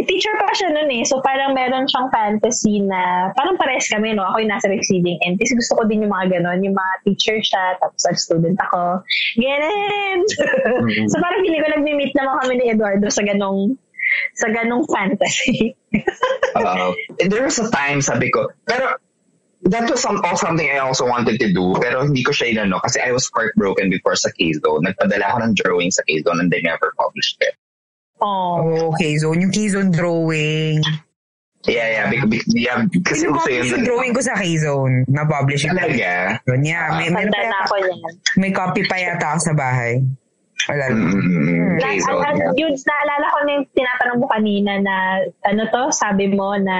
teacher pa siya nun eh. So parang meron siyang fantasy na, parang pares kami, no? Ako yung nasa receiving end. Kasi gusto ko din yung mga ganon, yung mga teacher siya, tapos as student ako. Ganun! Mm-hmm. so parang hindi ko nag-meet naman kami ni Eduardo sa ganong sa ganong fantasy. uh, there was a time, sabi ko, pero that was some, also something I also wanted to do, pero hindi ko siya inano kasi I was heartbroken before sa K-Zone. Nagpadala ako ng drawing sa K-Zone and they never published it. Oh. Okay, so yung K-Zone drawing. Yeah, yeah. Because, yeah, kasi gusto yun. yung drawing ko sa K-Zone. Na-publish yung Talaga? Yeah, may, uh, may, na ako yan. may copy pa yata ako sa bahay. Wala mm, K-Zone. Like, yeah. Yun, naalala ko na yung tinatanong mo kanina na, ano to, sabi mo na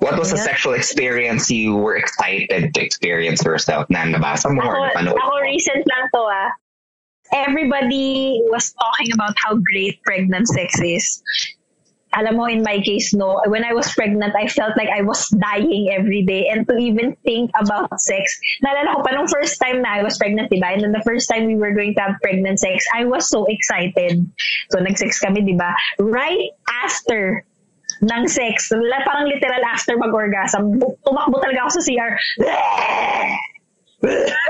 What was a sexual experience you were excited to experience yourself na nabasa mo ako, or napanood Ako recent lang to ah everybody was talking about how great pregnant sex is. Alam mo, in my case, no. When I was pregnant, I felt like I was dying every day. And to even think about sex, naalala ko pa nung first time na I was pregnant, diba? And then the first time we were going to have pregnant sex, I was so excited. So, nag-sex kami, diba? Right after ng sex, parang literal after mag-orgasm, tumakbo talaga ako sa CR.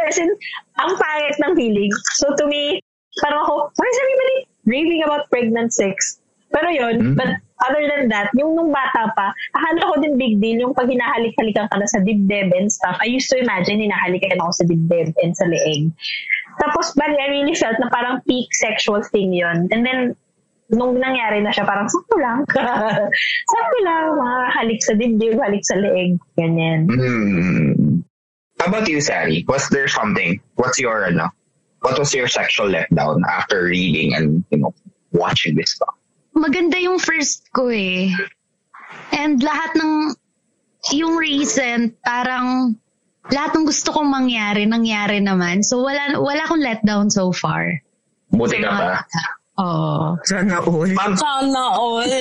As in, ang pangit ng feeling. So to me, parang ako, why is everybody raving about pregnant sex? Pero yun, mm. but other than that, yung nung bata pa, akala ko din big deal yung pag hinahalik-halikan ka na sa dibdib and stuff. I used to imagine hinahalikan ako sa dibdib and sa leeg. Tapos, bali, I really felt na parang peak sexual thing yon And then, nung nangyari na siya, parang sakto lang. sakto lang, mga halik sa dibdib, halik sa leeg, ganyan. Mm. How about you, Sari? Was there something? What's your, ano, what was your sexual letdown after reading and, you know, watching this stuff? Maganda yung first ko eh. And lahat ng, yung recent, parang, lahat ng gusto kong mangyari, nangyari naman. So, wala, wala akong letdown so far. Buti ka pa. Oo. Oh. Sana all. Ma'am, sana all.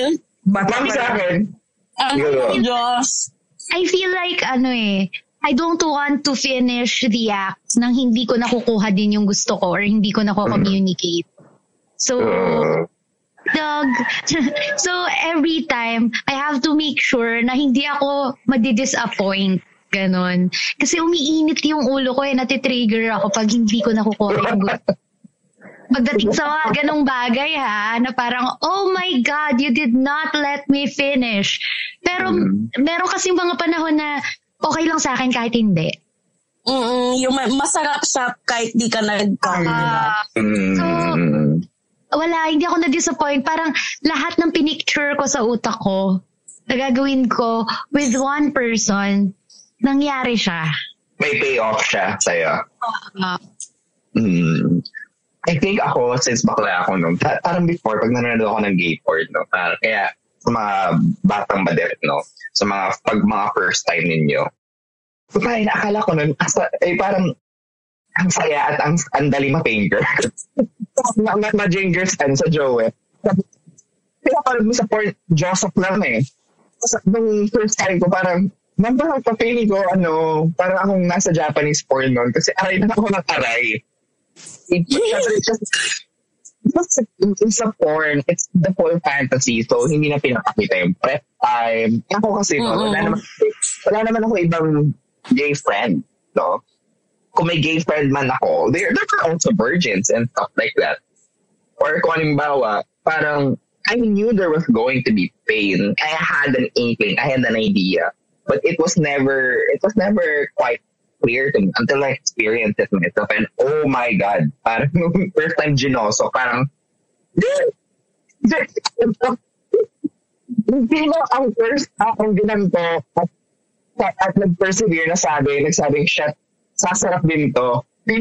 Ma'am, sa akin. Ano, Diyos. I feel like, ano eh, I don't want to finish the act nang hindi ko nakukuha din yung gusto ko or hindi ko nako-communicate. So, dog. so, every time, I have to make sure na hindi ako madi-disappoint. Ganon. Kasi umiinit yung ulo ko eh, natitrigger ako pag hindi ko nakukuha yung gusto. Pagdating sa mga ganong bagay ha, na parang, oh my God, you did not let me finish. Pero mm. meron kasing mga panahon na okay lang sa akin kahit hindi. Mm, yung masarap siya kahit di ka nag-come. Uh, so, wala, hindi ako na-disappoint. Parang lahat ng pinicture ko sa utak ko, nagagawin ko with one person, nangyari siya. May payoff siya sa'yo. Uh, mm. I think ako, since bakla ako nung, parang before, pag nanonood ako ng gay porn, no, parang, kaya sa mga batang badet, no, sa mga, pag mga first time ninyo, Putay, naakala ko nun, asa, eh, parang ang saya at ang, ang dali ma-finger. ma, ma, ma-jingers ano, sa Joey. Kaya parang sa Port Joseph lang eh. Sa, nung first time ko, parang, number pa feeling ko, ano, parang akong nasa Japanese porn nun kasi aray na ako ng aray. It's, it's a porn. It's the full fantasy. So, hindi na pinapakita yung prep time. Ako kasi, no, wala naman, wala naman ako ibang gay friend, no? Kung may gay friend man ako, they're, they're also virgins and stuff like that. Or kung halimbawa, parang, I knew there was going to be pain. I had an inkling. I had an idea. But it was never, it was never quite clear to me until I experienced it myself. And oh my God, parang first time ginoso, parang, hindi mo ang first akong ginanto at at nag-persevere na sabi, nagsabing, shit, sasarap din to.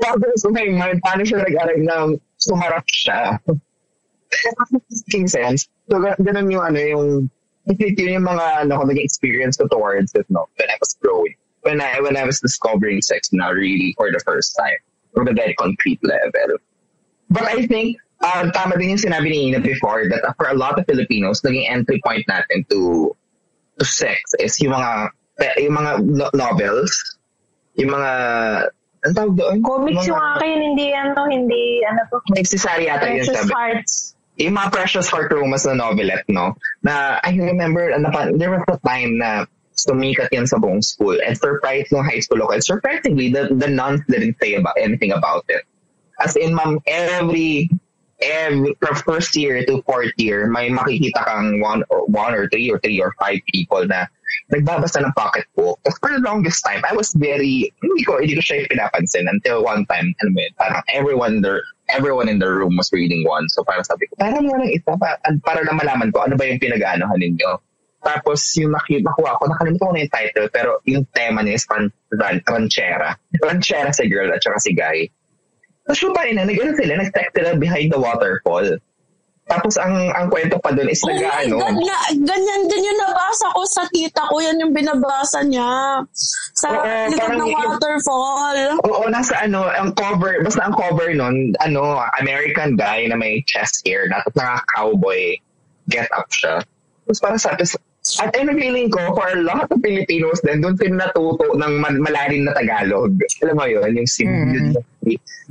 Bago sa my mind, paano siya nag-aral ng sumarap siya? Making sense. So, ganun yung ano, yung, yun yung mga, ano, naging experience ko towards it, no, when I was growing. When I, when I was discovering sex now, really, for the first time, from a very concrete level. But I think, uh, tama din yung sinabi ni Ina before that for a lot of Filipinos, naging entry point natin to to sex is yung mga yung mga no- novels, yung mga ang tawag doon? Comics mga, yung akin, hindi ano, hindi ano to. Necessary yata yun sabi. Hearts. Yung mga Precious Heart Romance na novelette, no? Na, I remember, na, there was a time na sumikat yan sa buong school. And surprise nung high school ako, and surprisingly, the, the nuns didn't say about anything about it. As in, ma'am, every every from first year to fourth year, may makikita kang one or one or three or three or five people na nagbabasa ng pocketbook. Tapos for the longest time, I was very, hindi ko, hindi ko siya pinapansin until one time, alam mo yun, parang everyone there, everyone in the room was reading one. So parang sabi ko, parang mo lang isa, para, para na malaman ko ano ba yung pinag-aanohan ninyo. Tapos yung nakita ko ako, nakalimutan ko na yung title, pero yung tema niya is ran, ran, ranchera. Ranchera si girl at saka si guy. Tapos yung na, nag-ano sila, nag-text sila behind the waterfall. Tapos ang ang kwento pa doon is oh nag-ano. Na, ganyan din yung nabasa ko sa tita ko. Yan yung binabasa niya. Sa uh, likod ng waterfall. Oo, nasa ano, ang cover, basta ang cover nun, ano, American guy na may chest hair. Tapos naka-cowboy get up siya. Tapos parang sabi, at ano feeling ko, for a lot of Filipinos din, doon sila natuto ng malalim na Tagalog. Alam mo yun, yung sim, mm. yun,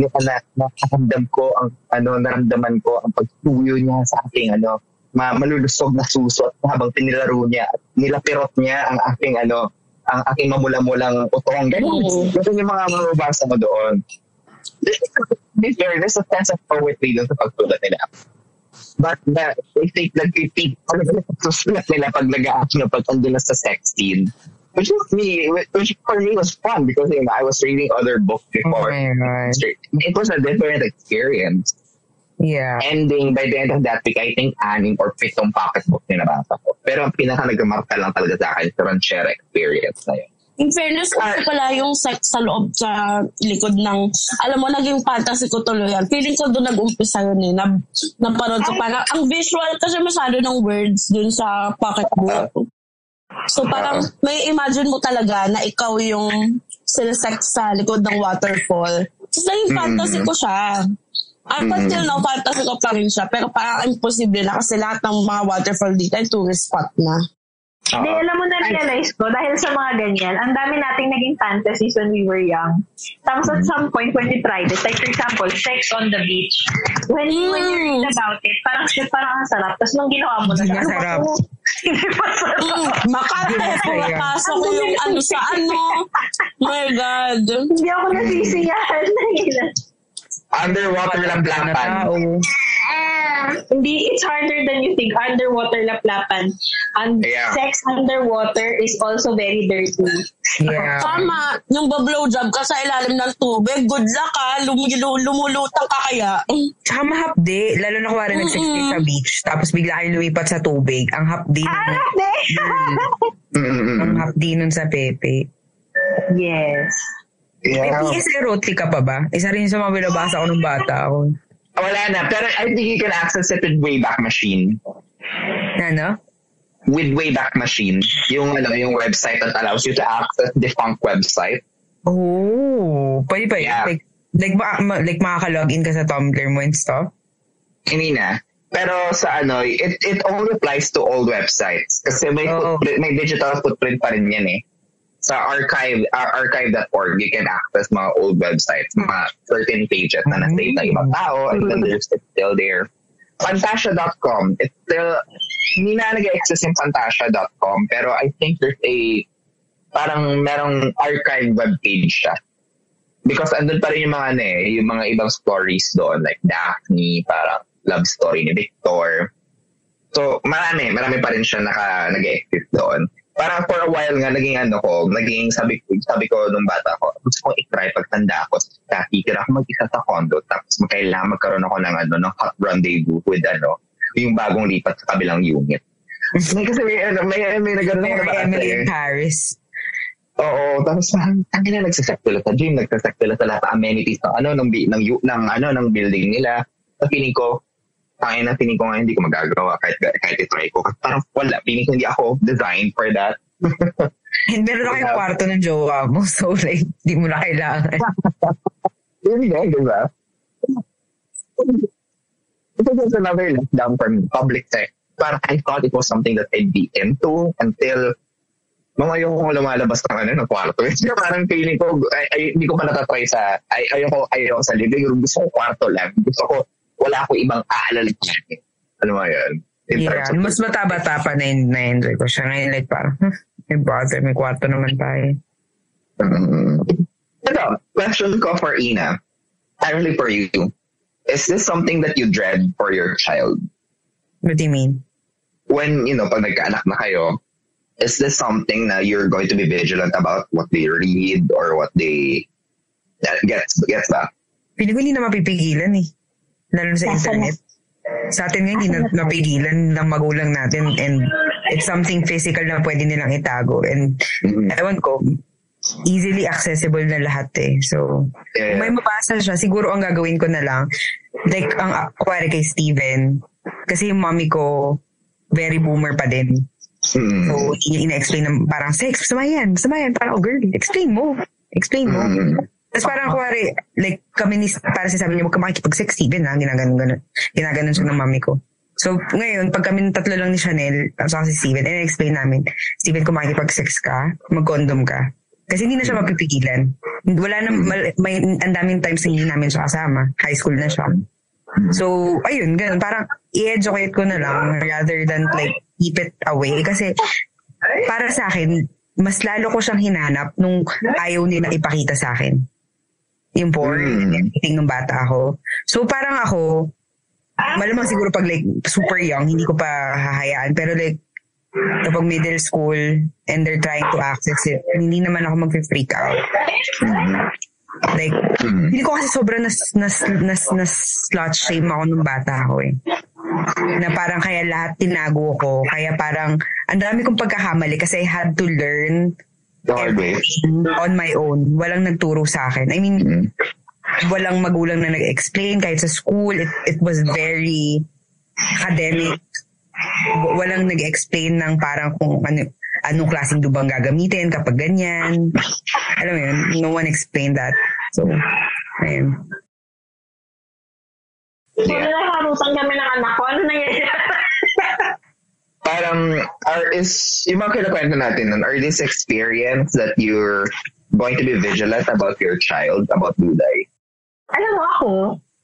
yung na, nakaramdam ko, ang, ano, naramdaman ko, ang pagtuyo niya sa aking, ano, ma, malulusog na suso at habang pinilaro niya at nilapirot niya ang aking, ano, ang aking mamula-mulang utong. Ganun. Mm. Ganun yung mga mababasa mo doon. This, a sense of poetry doon sa pagsulat nila. But the, I think nag-repeat susulat nila pag nag-act na pag andun na sa sex scene. Which was me, which for me was fun because you know, I was reading other books before. Oh. It was a different experience. Yeah. Ending, by the end of that week, I think anim or pitong pocketbook na nabasa ko. Pero ang pinaka nagmarka lang talaga sa akin, sa ranchera experience na yun. In fairness, kasi pala yung sex sa loob sa likod ng, alam mo, naging fantasy ko tuloy yan. Feeling ko doon nag-umpisa yun eh. Na, napanood ko parang, ang visual kasi masyado ng words dun sa pocketbook. So parang may imagine mo talaga na ikaw yung sinesex sa likod ng waterfall. Tapos naging fantasy ko siya. Up until now, fantasy ko pa rin siya. Pero parang imposible na kasi lahat ng mga waterfall dito ay tourist spot na. Hindi, alam mo na-realize ko, dahil sa mga ganyan, ang dami nating naging fantasies when we were young. Tapos at some point, when we tried it, like for example, sex on the beach. When, when you read about it, parang shit, parang ang sarap. Tapos nung ginawa mo na Hindi siya, ano ba masarap. Hindi masarap. Mm, Makate, pumapasok ko yung ano sa ano. My God. Hindi ako nasisiyahan. Underwater lang Na plapan. tao. Hindi, it's harder than you think. Underwater laplapan. And Yeah. sex underwater is also very dirty. Yeah. Tama, yung ba-blowjob ka sa ilalim ng tubig, good luck ka, lumulu- lumulutang ka kaya. Tsaka mahapdi, lalo na kuwari nag-sex kayo sa beach, tapos bigla kayo lumipat sa tubig. Ang hapdi nun, Mm-mm. ang hapdi nun sa Pepe. yes. May Yeah. PS erotica pa ba? Isa rin sa mga binabasa ko nung bata ako. Wala na. Pero I think you can access it with Wayback Machine. Ano? With Wayback Machine. Yung, ano, yung website that allows you to access defunct website. Oh, pwede pa yun. Yeah. Like, like, ma- like makaka-login ka sa Tumblr mo and stuff. Hindi na. Pero sa ano, it, it only applies to old websites. Kasi may, Oo. footprint, may digital footprint pa rin yan eh. Sa archive, uh, archive.org, you can access mga old websites, mga certain pages na na-save ng ibang tao, and then there's it's still there. Fantasia.com, it's still, hindi na nag-exist yung Fantasia.com, pero I think there's a, parang merong archive webpage siya. Because andun pa rin yung mga, ano eh, yung mga ibang stories doon, like Daphne, parang love story ni Victor. So, marami, marami pa rin siya naka, nag-exist doon. Parang for a while nga, naging ano ko, naging sabi, sabi ko nung bata ko, gusto ko i-try pagtanda ko. Dati, tira ako mag-isa sa condo, tapos magkailangan magkaroon ako ng ano, ng hot rendezvous with ano, yung bagong lipat sa kabilang unit. may kasi may, ano, may, may nagano ako na bata Emily eh. in Paris. Oo, tapos parang tangin na nagsasek sila sa gym, nagsasek sila sa lahat ng amenities ng ano ng ng yu- ng ano ng building nila. Sa feeling ko, tangin na feeling ko nga hindi ko magagawa kahit kahit i-try ko. Kasi parang wala, feeling ko hindi ako designed for that. And meron na kayong kwarto ng jowa mo, so like, di mo na kailangan. Yun nga, di ba? Ito was another letdown for me, public tech. Parang I thought it was something that I'd be into until mga ayoko lumalabas ng ano, ng kwarto. Kasi parang feeling ko, ay, ay, hindi ko pa natatry sa, ay, ayoko, ayoko sa living room. Gusto ko kwarto lang. Gusto ko, wala ko ibang aalala. Ano mo yun? In Yeah, mas bata-bata pa na, na-enjoy ko siya. Ngayon like parang, huh, may bother, may kwarto naman tayo. Mm. Ito, question ko for Ina. Actually for you. Is this something that you dread for your child? What do you mean? When, you know, pag nagkaanak na kayo, is this something na you're going to be vigilant about what they read or what they that gets gets ba? Pili ko hindi na mapipigilan eh. Lalo na sa internet. Sa atin nga, hindi na mapigilan ng magulang natin and it's something physical na pwede nilang itago. And Mhm. ewan ko, easily accessible na lahat eh. So, Yeah. kung may mabasa siya, siguro ang gagawin ko na lang, like, ang kuwari kay Steven, kasi yung mommy ko, very boomer pa din. Mm. So, ina-explain na parang, sex, masama yan, masama yan. Parang, oh girl, explain mo. Explain mo. Mm. Tapos parang kuwari, like, kami ni, para sabi niya, huwag ka makikipag-sex, Steven, ha? Ginaganon, ganon. Ginaganon siya ng mami ko. So, ngayon, pag kami tatlo lang ni Chanel, at saka si Steven, and explain namin, Steven, kung makikipag-sex ka, mag-condom ka. Kasi hindi na siya mapipigilan. Wala na, mal- may, ang daming times na hindi namin siya kasama. High school na siya. So, ayun, ganun. Parang i-educate ko na lang rather than like keep it away. Kasi para sa akin, mas lalo ko siyang hinanap nung ayaw nila ipakita sa akin. Yung porn Mm. and everything nung bata ako. So parang ako, malamang siguro pag like super young, hindi ko pa hahayaan. Pero like, kapag middle school and they're trying to access it, hindi naman ako mag-freak out. Like, hindi ko kasi sobrang nas, nas, nas, nas slut shame ako nung bata ako eh. Na parang kaya lahat tinago ko. Kaya parang, ang dami kong pagkakamali kasi I had to learn The hard way. on my own. Walang nagturo sa akin. I mean, walang magulang na nag-explain kahit sa school. It, it was very academic. Walang nag-explain ng parang kung ano, anong klaseng dubang gagamitin kapag ganyan. Alam mo yun, no one explained that. So, ayun. So, nakarutan kami ng anak ko. Ano nangyayari? Parang, are is, yung mga kinakwento natin nun, are this experience that you're going to be vigilant about your child, about Duday? Alam mo ako,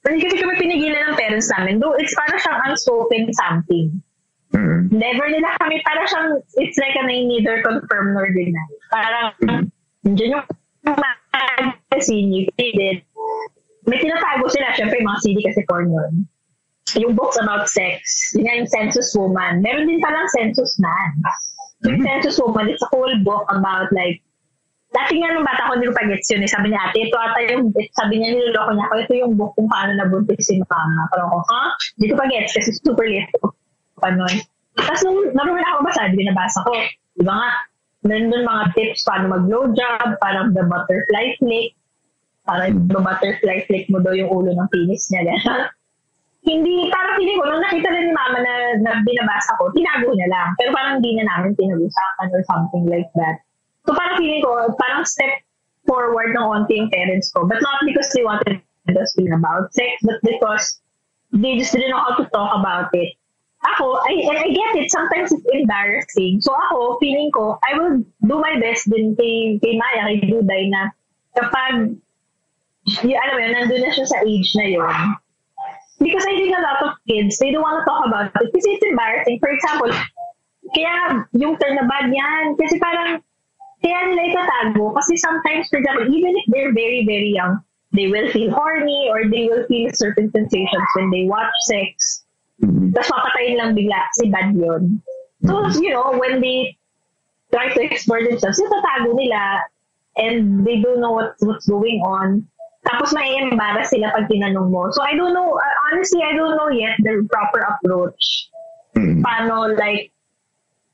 hindi kasi kami pinigilan ng parents namin. Though it's parang siyang unspoken something. Mm. Never nila kami, parang siyang, it's like a neither confirm nor deny. Parang, dyan yung magazine, you did. May tinatago sila, syempre yung mga CD kasi porn yun. Yung books about sex, yun nga yung Census Woman. Meron din palang Census Man. Yung Census Woman, it's a whole book about like, dati nga nung bata ko, hindi ko pa gets yun. Eh. Sabi niya, ate, ito ata yung, sabi niya, niloloko niya ako, ito yung book kung paano nabuntis si mama. Parang ako, ha? Hindi ko pa gets kasi super late ko pa nun. Tapos nung marunong na ako basa, di binabasa ko. Di ba nga, nandun mga tips paano mag-blowjob, parang the butterfly flick, parang the butterfly flick mo daw yung ulo ng penis niya. Gano'n. Hindi, parang feeling ko, nung nakita na ni mama na, na binabasa ko, tinago niya lang. Pero parang hindi na namin pinag-usapan or something like that. So parang feeling ko, parang step forward ng onti yung parents ko. But not because they wanted to speak about sex, but because they just didn't know how to talk about it. Ako, I, and I get it, sometimes it's embarrassing. So ako, feeling ko, I will do my best din kay, kay Maya, kay Duday na kapag, y- alam mo yun, nandun na siya sa age na yun, because I think a lot of kids, they don't want to talk about it kasi it's embarrassing. For example, kaya yung turn na bad yan, kasi parang, kaya nila itatago. Kasi sometimes, for example, even if they're very, very young, they will feel horny or they will feel certain sensations when they watch sex. Tapos papatayin lang bigla si bad yun. So, you know, when they try to explore themselves, itatago nila and they don't know what, what's going on. Tapos may embarrass sila pag tinanong mo. So I don't know, uh, honestly, I don't know yet the proper approach. Paano like,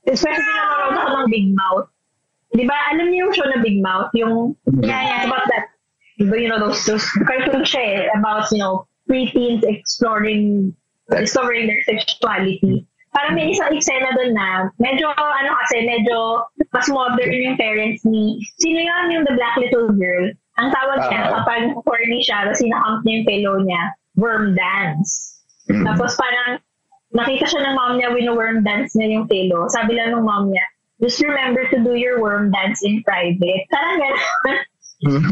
especially na nanonood ako ng Big Mouth. Di ba, alam niyo yung show na Big Mouth? Yung, yeah, yeah, about that. You know, those, those cartoon siya eh, about, you know, preteens exploring, discovering their sexuality. Parang may isang eksena doon na, medyo, ano kasi, medyo mas modern yung parents ni, sino yun yung the black little girl? Ang tawag niya, Ah. kapag horny siya, tapos sinakam niya yung pillow niya, worm dance. Tapos parang, nakita siya ng mom niya, wino-worm dance niya yung pillow. Sabi lang ng mom niya, just remember to do your worm dance in private. Parang gano'n.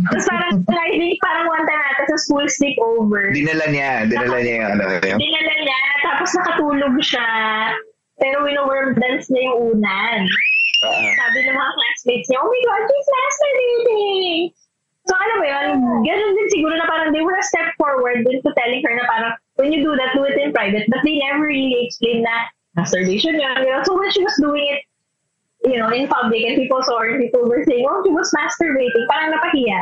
Tapos parang, I think parang one time ata sa school sleepover, Dinala niya, dinala niya yung ano dinala niya, tapos nakatulog siya, pero wino-worm dance niya yung unan. Sabi ng mga classmates niya, oh my God, she's masturbating! So alam mo yun, ganun din siguro na parang they were a step forward into telling her na parang, when you do that, do it in private. But they never really explained na masturbation yun. You know? So when she was doing it, you know, in public and people saw her and people were saying, oh, she was masturbating. Parang napahiya.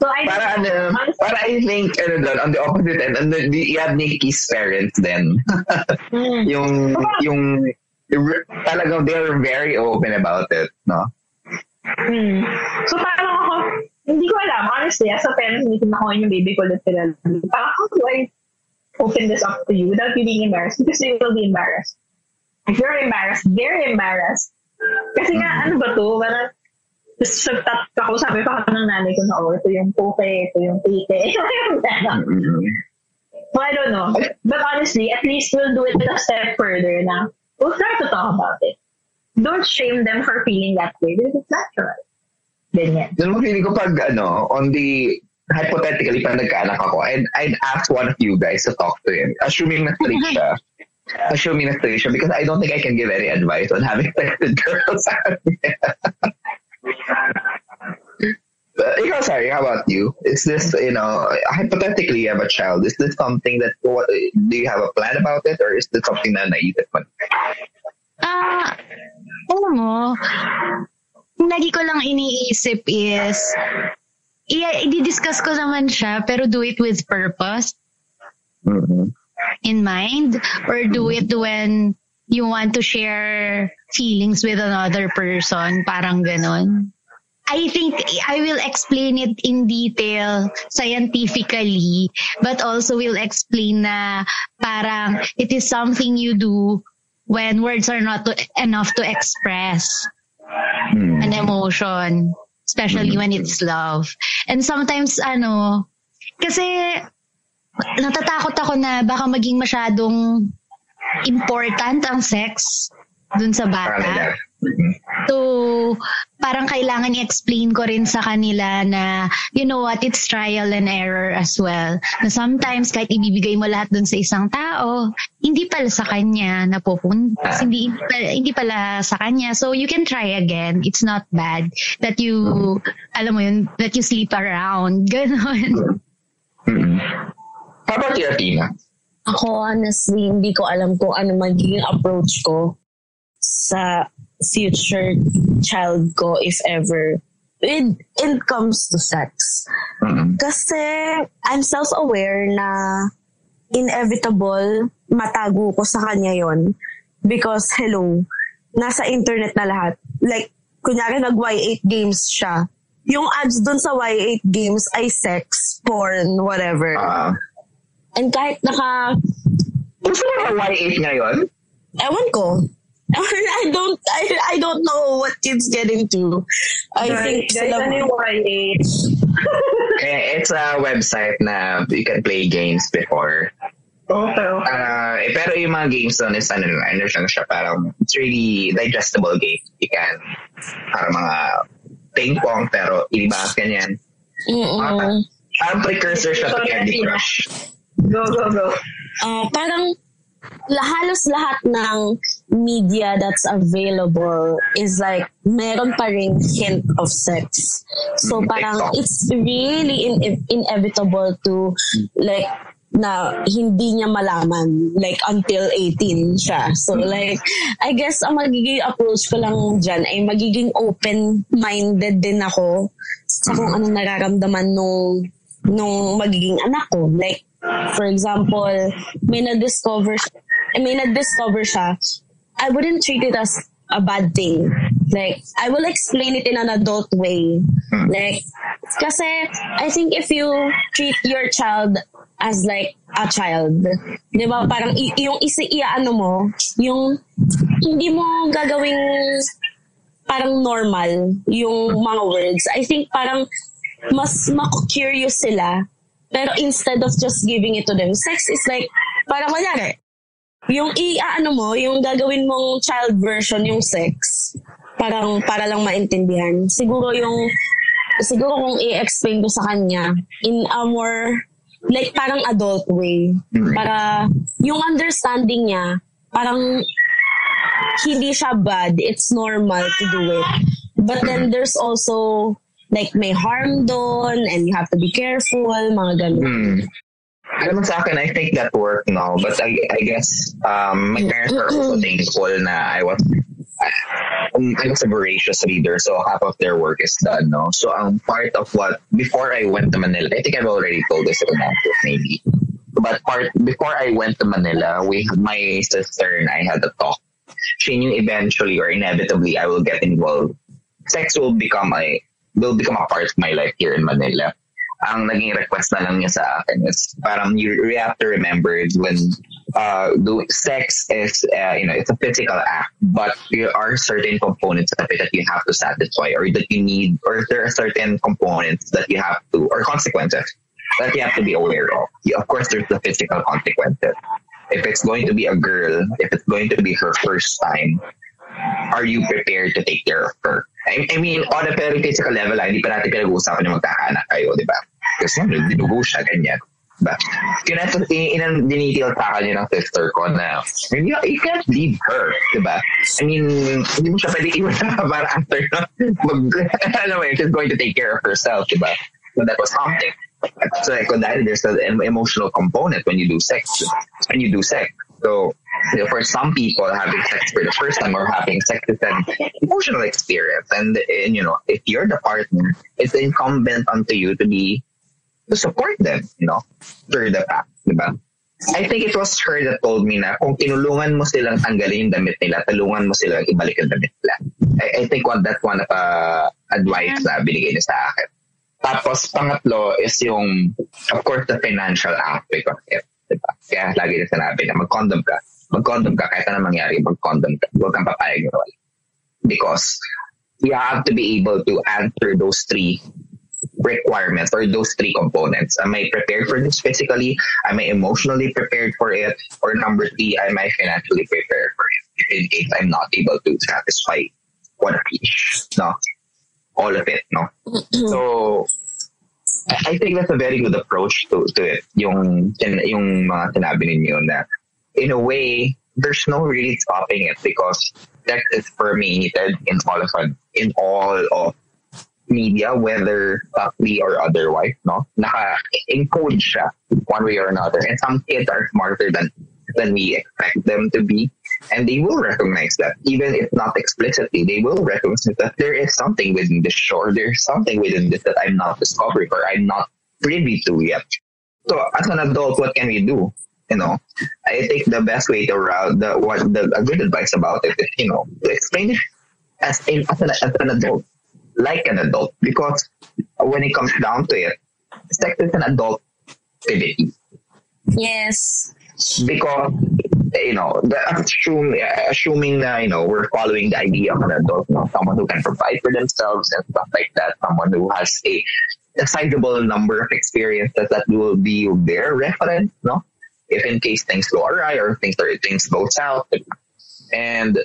So I Para ano, para I think, ano doon, on the opposite end, ano, the, you have Nikki's parents then. yung, yung, talagang they're very open about it, no? Hmm. So parang ako, hindi ko alam, honestly, as a parent, hindi ko nakuha yung baby ko literally. Parang how do I open this up to you without you being embarrassed? Because you will be embarrassed. If you're embarrassed, they're embarrassed. Kasi nga, ano ba to? Parang, tapos sa tat ako, sabi pa ako ng nanay ko na, oh, ito yung puke, ito yung tite. so I don't know. But honestly, at least we'll do it a step further na we'll try to talk about it. Don't shame them for feeling that way because it's natural. Ganyan. Doon mo feeling ko pag, ano, on the, hypothetically, pag nagkaanak ako, I'd, I'd ask one of you guys to talk to him. Assuming na straight siya. Assuming na straight siya. Because I don't think I can give any advice on having sex with girls. Uh, ikaw, sorry, how about you? Is this, you know, hypothetically, you have a child. Is this something that, what, do you have a plan about it? Or is this something na naisip mo? Ah, alam mo, lagi ko lang iniisip is, i- i-discuss ko naman siya, pero do it with purpose Mm-hmm. in mind, or do it when you want to share feelings with another person, parang ganon. I think I will explain it in detail scientifically, but also will explain na parang it is something you do when words are not to- enough to express an emotion, especially when it's love. And sometimes, ano, kasi natatakot ako na baka maging masyadong important ang sex dun sa bata. So, parang kailangan i-explain ko rin sa kanila na, you know what, it's trial and error as well. Na sometimes, kahit ibibigay mo lahat dun sa isang tao, hindi pala sa kanya napupunta. Hindi, hindi, pala, hindi pala sa kanya. So, you can try again. It's not bad that you, alam mo yun, that you sleep around. Ganon. How about you, Athena? Ako, honestly, hindi ko alam kung ano magiging approach ko sa future child ko, if ever. It, it comes to sex. Kasi I'm self-aware na inevitable matago ko sa kanya yon Because, hello, nasa internet na lahat. Like, kunyari nag-Y8 games siya. Yung ads dun sa Y8 games ay sex, porn, whatever. And kahit naka... Gusto mo na Y8 ngayon? Ewan ko. I don't I, I don't know what kids get into. I think guys, sila- ano yung Y8? Eh, it's a website na you can play games before. Okay, okay. Uh, eh, pero yung mga games doon is ano, ano siya, siya parang it's really digestible game. You can parang mga ping pong pero ilibas ganyan. Mm-mm. Parang precursor siya to Sorry, Candy Athena. Crush. Go, go, go. Ah, parang la- halos lahat ng media that's available is like meron pa ring hint of sex. So Mm, parang it's really in- inevitable to like na hindi niya malaman like until 18 siya. So like I guess ang magiging approach ko lang dyan ay magiging open-minded din ako sa kung anong nararamdaman nung nung magiging anak ko. Like for example, may na-discover may na-discover siya, I wouldn't treat it as a bad thing. Like, I will explain it in an adult way. Like, kasi I think if you treat your child as like a child, di ba, parang i- yung isi ano mo, yung hindi mo gagawing parang normal yung mga words. I think parang mas maku-curious sila pero instead of just giving it to them, sex is like, parang kunyari, yung i-ano mo, yung gagawin mong child version, yung sex, parang para lang maintindihan. Siguro yung, siguro kung i-explain ko sa kanya in a more, like parang adult way. Para yung understanding niya, parang hindi siya bad. It's normal to do it. But then there's also like may harm doon and you have to be careful, mga ganun. Hmm. Alam mo sa akin, I think that worked now. But I, I guess um, my parents were also thankful na I was um, I was a voracious reader, so half of their work is done, no? So ang part of what, before I went to Manila, I think I've already told this to Nato, maybe. But part, before I went to Manila, we, my sister and I had a talk. She knew eventually or inevitably I will get involved. Sex will become a, will become a part of my life here in Manila. Ang naging request na lang niya sa akin is parang you, you have to remember when uh, sex is, uh, you know, it's a physical act, but there are certain components of it that you have to satisfy or that you need, or there are certain components that you have to, or consequences that you have to be aware of. Of course, there's the physical consequences. If it's going to be a girl, if it's going to be her first time, are you prepared to take care of her? I, I mean, on a physical level, ah, hindi pa natin pinag-uusapan yung magkakaanak kayo, di ba? Kasi yun, dinugo siya, ganyan. Diba? Kinato, in, in, dinitiil sa akin yun ng sister ko na you, you can't leave her, diba? I mean, hindi mo siya pwede iwan na para after na mag, alam mo yun, she's going to take care of herself, diba? So that was something. So like, dahil there's an emotional component when you do sex. When you do sex. So you know, for some people, having sex for the first time or having sex is an emotional experience. And, and you know, if you're the partner, it's incumbent onto you to be to support them, you know, through the path, diba? I think it was her that told me na kung tinulungan mo silang tanggalin yung damit nila, tulungan mo silang ibalik yung damit nila. I, I think what that one of uh, advice na binigay niya sa akin. Tapos pangatlo is yung, of course, the financial aspect of it. Diba? Kaya lagi na sinabi na mag-condom ka. Mag-condom ka kahit ano mangyari, mag-condom ka. Huwag kang papayag na wala. Because you have to be able to answer those three requirements or those three components. Am I prepared for this physically? Am I emotionally prepared for it? Or number three, am I financially prepared for it? In case I'm not able to satisfy one of each, no? All of it, no? so, I think that's a very good approach to, to it. Yung, yung mga sinabi ninyo na, in a way, there's no really stopping it because that is permeated in all of in all of media, whether subtly or otherwise, no? Naka-encode siya one way or another. And some kids are smarter than than we expect them to be. And they will recognize that, even if not explicitly, they will recognize that there is something within this or there's something within this that I'm not discovering or I'm not privy to yet. So as an adult, what can we do? You know, I think the best way to route the what the a good advice about it is, you know, to explain it as, in, as, an, as an adult like an adult because when it comes down to it, sex is an adult activity. Yes. Because you know, the assume, assuming that you know we're following the idea of an adult, you know, someone who can provide for themselves and stuff like that, someone who has a, a sizable number of experiences that will be their reference, no? If in case things go awry or things or things go south, and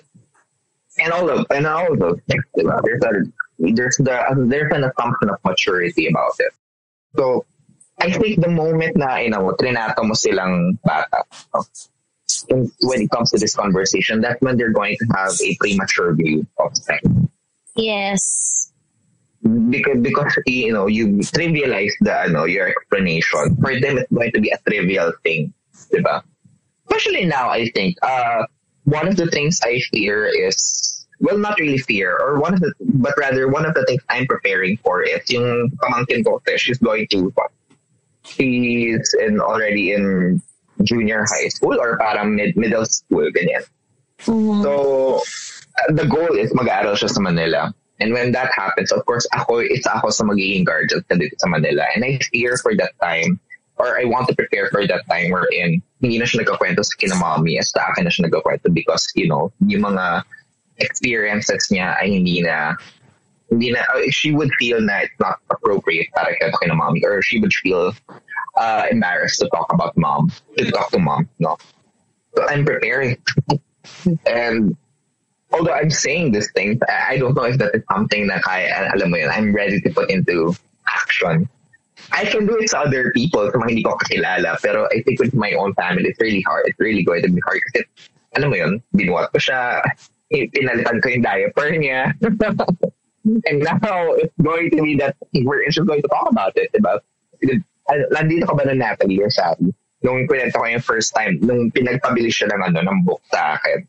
and all of and all of those things, there's a there's the there's an assumption of maturity about it. So I think the moment na you know trinato mo silang bata, when it comes to this conversation, that's when they're going to have a premature view of sex. Yes. Because because you know you trivialize the know your explanation. For them, it's going to be a trivial thing, diba? Especially now, I think. Uh, one of the things I fear is well, not really fear, or one of the, but rather one of the things I'm preparing for is yung pamangkin ko, she's going to, she's in, already in junior high school or parang mid, middle school, ganyan. Mm-hmm. So, the goal is mag-aaral siya sa Manila. And when that happens, of course, ako, it's ako sa magiging guardian sa dito sa Manila. And I fear for that time, or I want to prepare for that time wherein hindi na siya nagkakwento sa kinamami, as sa akin na siya nagkakwento because, you know, yung mga experiences niya ay hindi na na uh, she would feel na it's not appropriate para kay kay mommy or she would feel uh, embarrassed to talk about mom to talk to mom no? So I'm preparing. And although I'm saying these things I, don't know if that is something that I alam mo yun I'm ready to put into action. I can do it sa other people sa mga hindi ko kakilala pero I think with my own family it's really hard it's really going to be hard kasi alam mo yun binuhat ko siya pinalitan ko yung diaper niya. and now it's going to be that we're just going to talk about it. Diba? Nandito ka ba na Natalie or Sally? Nung pinento ko yung first time, nung pinagpabili siya ng, ano, ng book sa akin.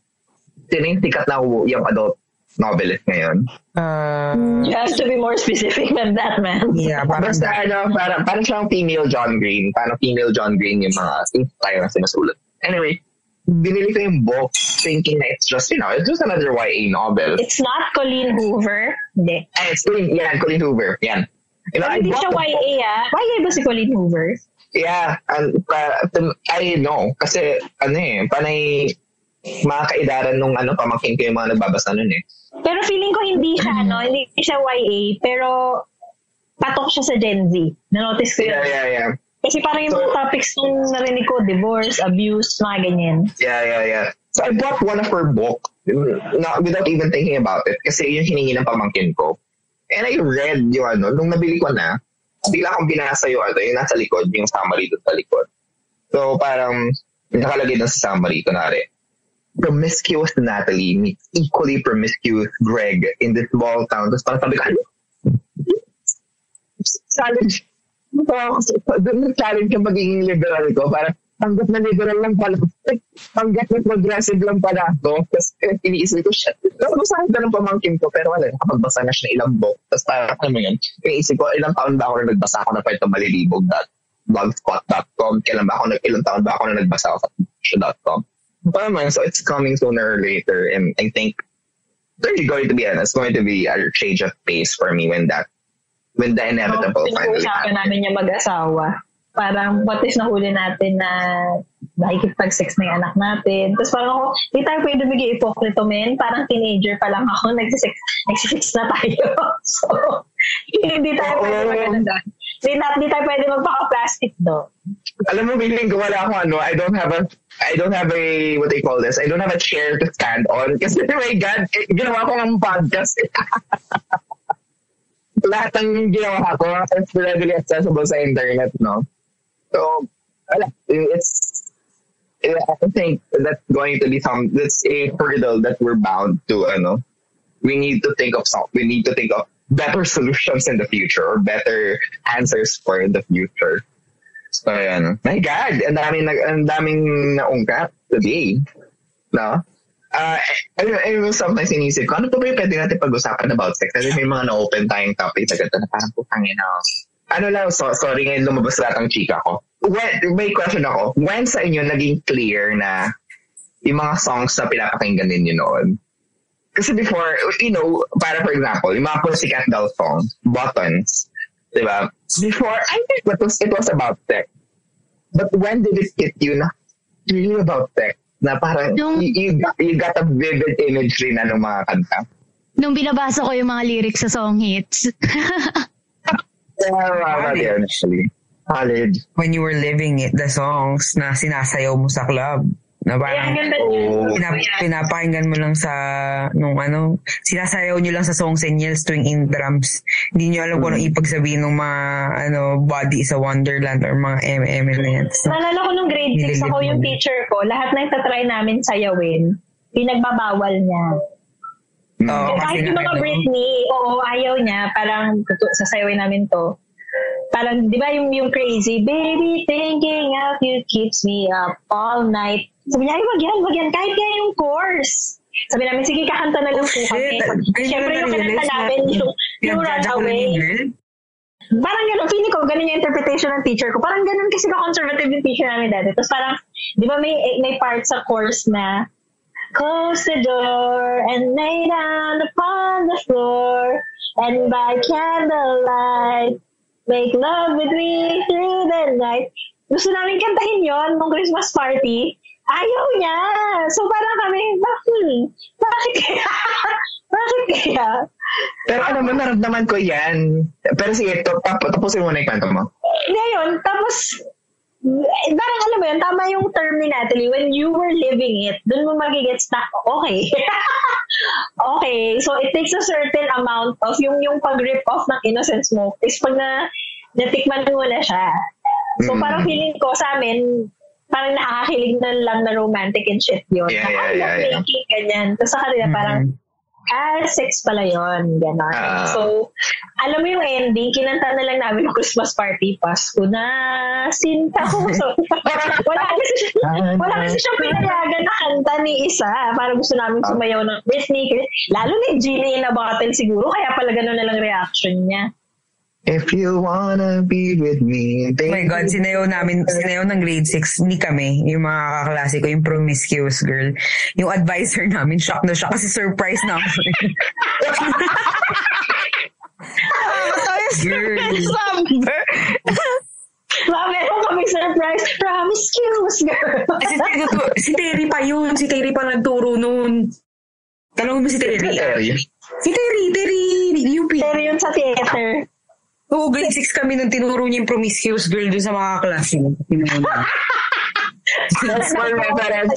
Sino yung sikat na yung adult novelist ngayon? Uh, you have to be more specific than that, man. Yeah, parang Basta, ano, parang, parang siyang female John Green. Parang female John Green yung mga things tayo na sinusulat. Anyway, binili ko yung book thinking na it's just, you know, it's just another YA novel. It's not Colleen Hoover. Hindi. And it's Colleen, yan, Colleen Hoover. Yan. You know, hindi siya YA ah. YA ba si Colleen Hoover? Yeah, and uh, I know. Kasi, ano eh, panay mga kaidaran nung ano, pamangkin ko yung mga nagbabasa nun eh. Pero feeling ko hindi siya, no? Hindi siya YA, pero patok siya sa Gen Z. Na-notice ko yun. Yeah, yeah, yeah. Kasi parang yung so, mga topics nung narinig ko, divorce, abuse, mga ganyan. Yeah, yeah, yeah. So I bought one of her book not, without even thinking about it kasi yung hiningi ng pamangkin ko. And I read yung ano, nung nabili ko na, bigla akong binasa yung ano, yung nasa likod, yung summary doon sa likod. So parang nakalagay doon sa summary, kunwari, promiscuous Natalie meets equally promiscuous Greg in this small town. Tapos parang sabi ko, ano? challenge. Doon challenge yung magiging liberal ko. Parang tanggap na liberal lang pala. Tanggap na progressive lang pala ako. Tapos eh, iniisip ko, shit. Nabasahan ka ng pamangkin ko, pero wala, nakapagbasa na siya ng ilang book. Tapos parang, mo yun, iniisip ko, ilang taon ba ako na nagbasa ako na pa ito malilibog dot blogspot.com. Kailan ba ako, nag, ilang taon ba ako na nagbasa ako sa show.com. Parang man, so it's coming sooner or later. And I think there's going to be, ano, it's going to be a change of pace for me when that, when the inevitable so, finally happens. namin yung mag-asawa. Parang, what if nahuli natin na nakikipag-sex na yung anak natin. Tapos parang ako, di tayo pwede bigay ipokrito, men. Parang teenager pa lang ako, nagsisex, nagsisex na tayo. so, hindi tayo pwede mag Di, na, di tayo pwede magpaka-plastic do. Alam mo, feeling ko wala akong ano, I don't have a, I don't have a, what do you call this? I don't have a chair to stand on. Kasi, oh my God, eh, ginawa ko ng podcast. Lahat ng ginawa ko is readily accessible sa internet, no? So, wala. It's, I think that's going to be some, that's a hurdle that we're bound to, ano, we need to think of some, we need to think of better solutions in the future or better answers for the future. So, ayan. My God, ang daming, ang daming naungkat today. No? Uh, I, I, I sometimes inisip ko, ano pa ba yung pwede natin pag-usapan about sex? Kasi may mga na-open tayong topics agad na parang putangin na. Ano lang, so, sorry ngayon lumabas lahat ang chika ko. When, may question ako, when sa inyo naging clear na yung mga songs na pinapakinggan ninyo noon, kasi before, you know, para for example, yung mga Pussycat Doll songs, Buttons, di ba? Before, I think it was, it was about sex. But when did it hit you na really about sex? Na parang Nung- you, you, got, you got a vivid imagery na ng mga kanta. Nung binabasa ko yung mga lyrics sa song hits. Yeah, actually. College. When you were living it, the songs na sinasayaw mo sa club. Na parang. Oh, pinap- pinapakinggan mo lang sa nung ano, sinasayaw nyo lang sa songs and yells tuwing in drums. Hindi nyo alam kung anong ibig sabihin ng mga ano, body is a wonderland or mga MM na yan. So, Naalala ko nung grade 6 ako yung teacher ko, lahat na itatry namin sayawin, pinagbabawal niya. Oo, kasi Kahit yung mga Britney, oo, ayaw niya, parang tutu- sasayawin namin to. Parang, di ba yung, yung crazy, baby, thinking of you keeps me up all night. Sabi niya, ay, wag yan, wag yan, kahit kaya yung course. Sabi namin, sige, kakanta na lang po shit. kami. Siyempre, yung kananta na- namin, yung, yung runaway. Parang gano'n, feeling ko, ganun yung interpretation ng teacher ko. Parang ganun kasi ka-conservative yung teacher namin dati. Tapos parang, di ba may, may part sa course na, Close the door and lay down upon the floor and by candlelight make love with me through the night. Gusto namin kantahin yon nung Christmas party. Ayaw niya. So parang kami, bakit? Bakit kaya? bakit kaya? Pero ano mo, naramdaman ko yan. Pero sige, to, tap, tapusin mo na yung kwento mo. Hindi yun. Tapos, eh, parang alam mo yun, tama yung term ni Natalie, when you were living it, dun mo magigets na, okay. okay, so it takes a certain amount of yung yung pag-rip off ng innocence mo is pag na natikman mo na siya. So Mm. parang feeling ko sa amin, parang nakakakilig na lang na romantic and shit yun. Yeah, yeah, ah, yeah, yeah. lovemaking, ganyan. Tapos sa kanila parang, ah, sex pala yun, gano'n. Ah. so, alam mo yung ending, kinanta na lang namin yung Christmas party, Pasko na, sinta ko. So, wala kasi siya, wala kasi siyang pinayagan na kanta ni isa. Para gusto namin sumayaw ng Britney. Lalo yung Genie in a bottle siguro, kaya pala gano'n na lang reaction niya. If you wanna be with me, Oh my God, sinayaw namin, sinayaw ng grade 6, hindi kami, yung mga kaklase ko, yung promiscuous girl. Yung advisor namin, shock na shock kasi surprise na ako. girl. Number. Ma, meron kami surprise. Promiscuous girl. si, Terry- si Terry pa yun, si Terry pa nagturo noon. Tanong mo si Terry. ah. Terry. Si Terry, Terry, UP. Pero yun sa theater. Oo, grade 6 kami nung tinuro niya yung promiscuous girl dun sa mga klase. That's for my parents.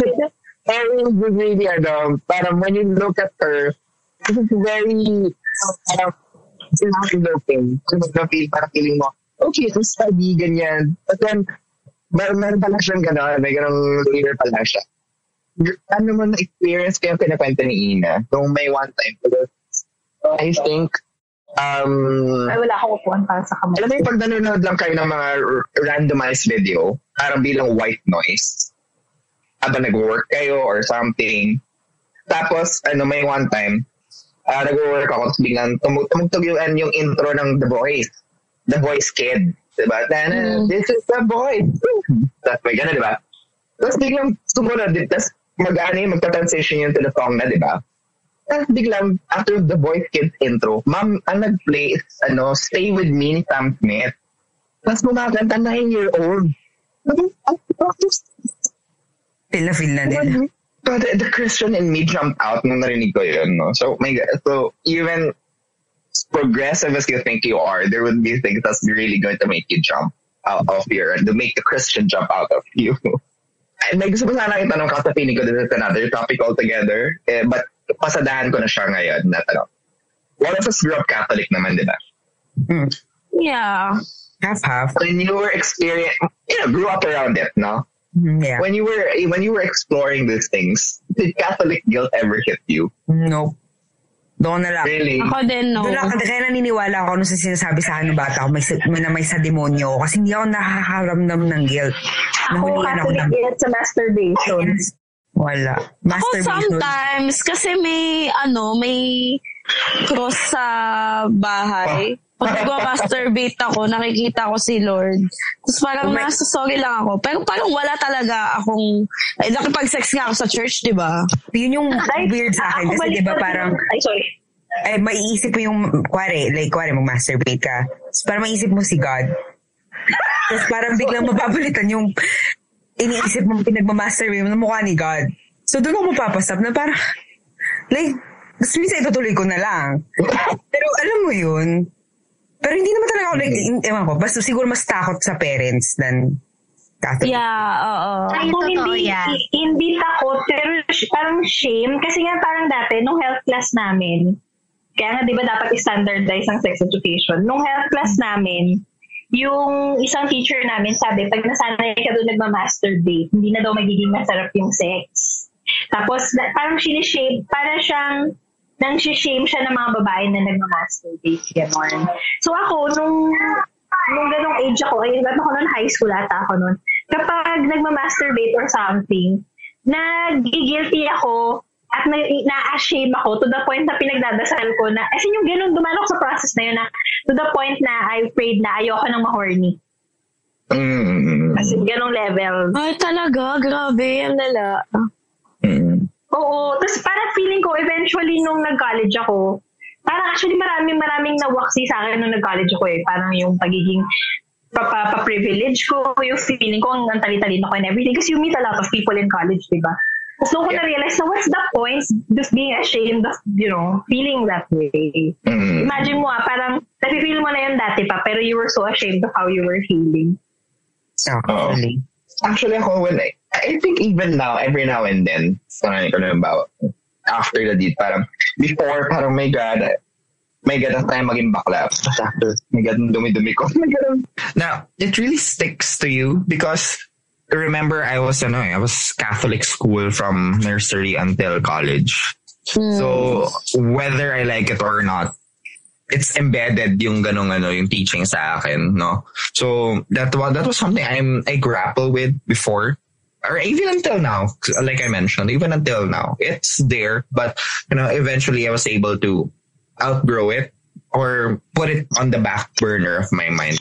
Terry is really, ano, parang when you look at her, is very, parang, sinabi looking. Mag-feel, parang feeling mo, okay, to study, ganyan. But then, mer meron pala siyang gano'n, may ganong leader pala siya. Ano mo na-experience ko yung pinakwento ni Ina nung may one time. I think, um, Ay, wala akong upuan para sa kamay. alam mo yung pag nanonood lang kayo ng mga randomized video, parang bilang white noise, habang nag-work kayo or something. Tapos, ano, may one time, uh, nag-work ako, biglang tum- tumugtog yung, ano, yung intro ng The Voice. The Voice Kid. Diba? Na, This is The Voice. Tapos may gano'n, diba? Tapos biglang sumunod, tapos mag-ano yung magta-transition yun to the song na, diba? Tapos biglang, after The Voice Kids intro, ma'am, ang nag-play is, ano, Stay With Me ni Sam Smith. Tapos kumakanta, nine-year-old. Feel na feel na nila. But the Christian in me jumped out nung narinig ko yun, no? So, my God, so even progressive as you think you are, there would be things that's really going to make you jump out of your, to make the Christian jump out of you. And may gusto ko sana itanong ka sa pinig ko, this is another topic altogether, eh, but pasadahan ko na siya ngayon na tanong. One of us grew up Catholic naman, di ba? Yeah. Half-half. When you were experience, you know, grew up around it, no? Mm, Yeah. When you were when you were exploring these things, did Catholic guilt ever hit you? Nope. Doon na lang. Really? Ako din, no. Doon lang, kaya naniniwala ako nung sa sinasabi sa akin ng bata ko, may, may, na may sa demonyo ako. Kasi hindi ako nakakaramdam ng guilt. Ako, Nahulihan ako Catholic ng... guilt sa masturbation. Wala. Ako Masturbation. sometimes, kasi may, ano, may cross sa bahay. Pag nagwa-masturbate ako, nakikita ko si Lord. Tapos parang Oh my- nasa sorry lang ako. Pero parang wala talaga akong, eh, nakipag-sex nga ako sa church, di ba? Yun yung weird sa akin. Ako Kasi di ba parang... Ay, sorry. eh, maiisip mo yung, kware, like, kware, mag-masturbate ka. Tapos parang maiisip mo si God. Tapos parang biglang mababalitan yung iniisip mo pinagmamasturbate mo na mukha ni God. So doon ako mapapasap na parang, like, gusto minsan itutuloy ko na lang. Pero alam mo yun, pero hindi naman talaga ako, like, in- ewan ko, basta siguro mas takot sa parents than Catholic. Yeah, oo. Ay, totoo hindi, yan. hi- hindi takot, pero parang shame. Kasi nga parang dati, nung health class namin, kaya nga di ba dapat i-standardize ang sex education. Nung health class namin, yung isang teacher namin sabi, pag nasanay ka doon nagma-masturbate, hindi na daw magiging masarap yung sex. Tapos, na- parang sinishame, parang siyang, nang shame siya ng mga babae na nagma-masturbate. Ganon. So ako, nung, nung ganong age ako, ay, ba't ako noon, high school ata ako noon, kapag nagma-masturbate or something, nag-guilty ako at na- na-ashame ako to the point na pinagdadasal ko na, as in yung ganun, dumalok sa process na yun na, to the point na I prayed na ayoko nang ma-horny. Mm. As in, ganong level. Ay, talaga? Grabe, ang lala. Mm. Oo. Tapos parang feeling ko, eventually, nung nag-college ako, parang actually maraming maraming nawaksi sa akin nung nag-college ako eh. Parang yung pagiging pa, pa, privilege ko, yung feeling ko, ang ang tali-talino ko and everything. Kasi you meet a lot of people in college, di ba? Tapos nung ko na-realize na what's the point just being ashamed of, you know, feeling that way. Mm. Imagine mo ah, parang nafe-feel mo na yun dati pa, pero you were so ashamed of how you were feeling. Actually. Actually, ako, when I, I think even now, every now and then, parang ko na about after the deed, parang before, parang my God, my God, ang tayo maging bakla. Tapos after, my God, ang dumi-dumi ko. My God. Now, it really sticks to you because remember I was ano, eh, I was Catholic school from nursery until college. So whether I like it or not, it's embedded yung ganong ano yung teaching sa akin, no. So that was that was something I'm I grapple with before or even until now, like I mentioned, even until now, it's there. But you know, eventually I was able to outgrow it or put it on the back burner of my mind.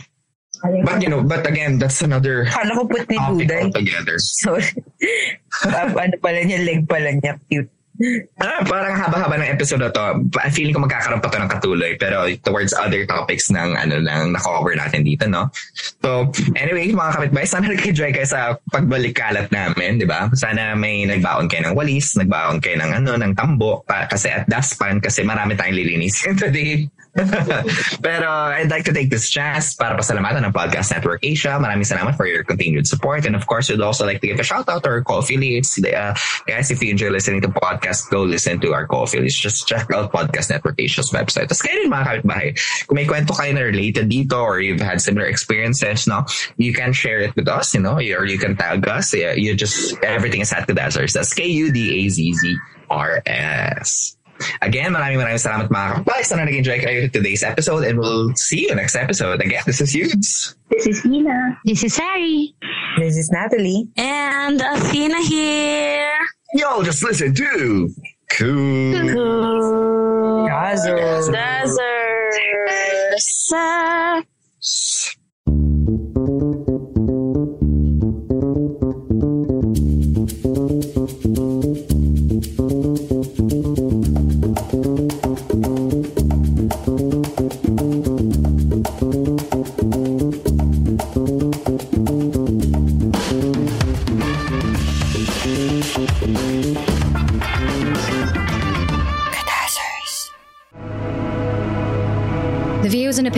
But you know, but again, that's another Kala ko put ni topic Duday. altogether. Sorry. Ah, ano pala niya, leg pala niya, cute. Ah, parang haba-haba ng episode na to. Feeling ko magkakaroon pa to ng katuloy pero towards other topics ng ano lang na-cover natin dito, no? So, anyway, mga kapitbahay, sana nag-enjoy kayo sa pagbalik kalat namin, di ba? Sana may nagbaon kayo ng walis, nagbaon kayo ng ano, ng tambo, pa, kasi at daspan, kasi marami tayong lilinisin today. Pero I'd like to take this chance para pasalamatan ng Podcast Network Asia. Maraming salamat for your continued support. And of course, we'd also like to give a shout out to our co-affiliates. Uh, guys, if you enjoy listening to podcast, go listen to our co-affiliates. Just check out Podcast Network Asia's website. Tapos kayo rin mga kapitbahay. Kung may kwento kayo na related dito or you've had similar experiences, no, you can share it with us, you know, or you can tag us. Yeah, you just, everything is at Kudazzers. That's K-U-D-A-Z-Z-R-S. Again, maraming maraming salamat mga kapatid. Sana nag-enjoy kayo today's episode and we'll see you next episode. Again, this is Yudes. This is Ina. This is Harry. This is Natalie. And Athena here. Yo, just listen to Cool. Cool. Dazzers. Dazzers.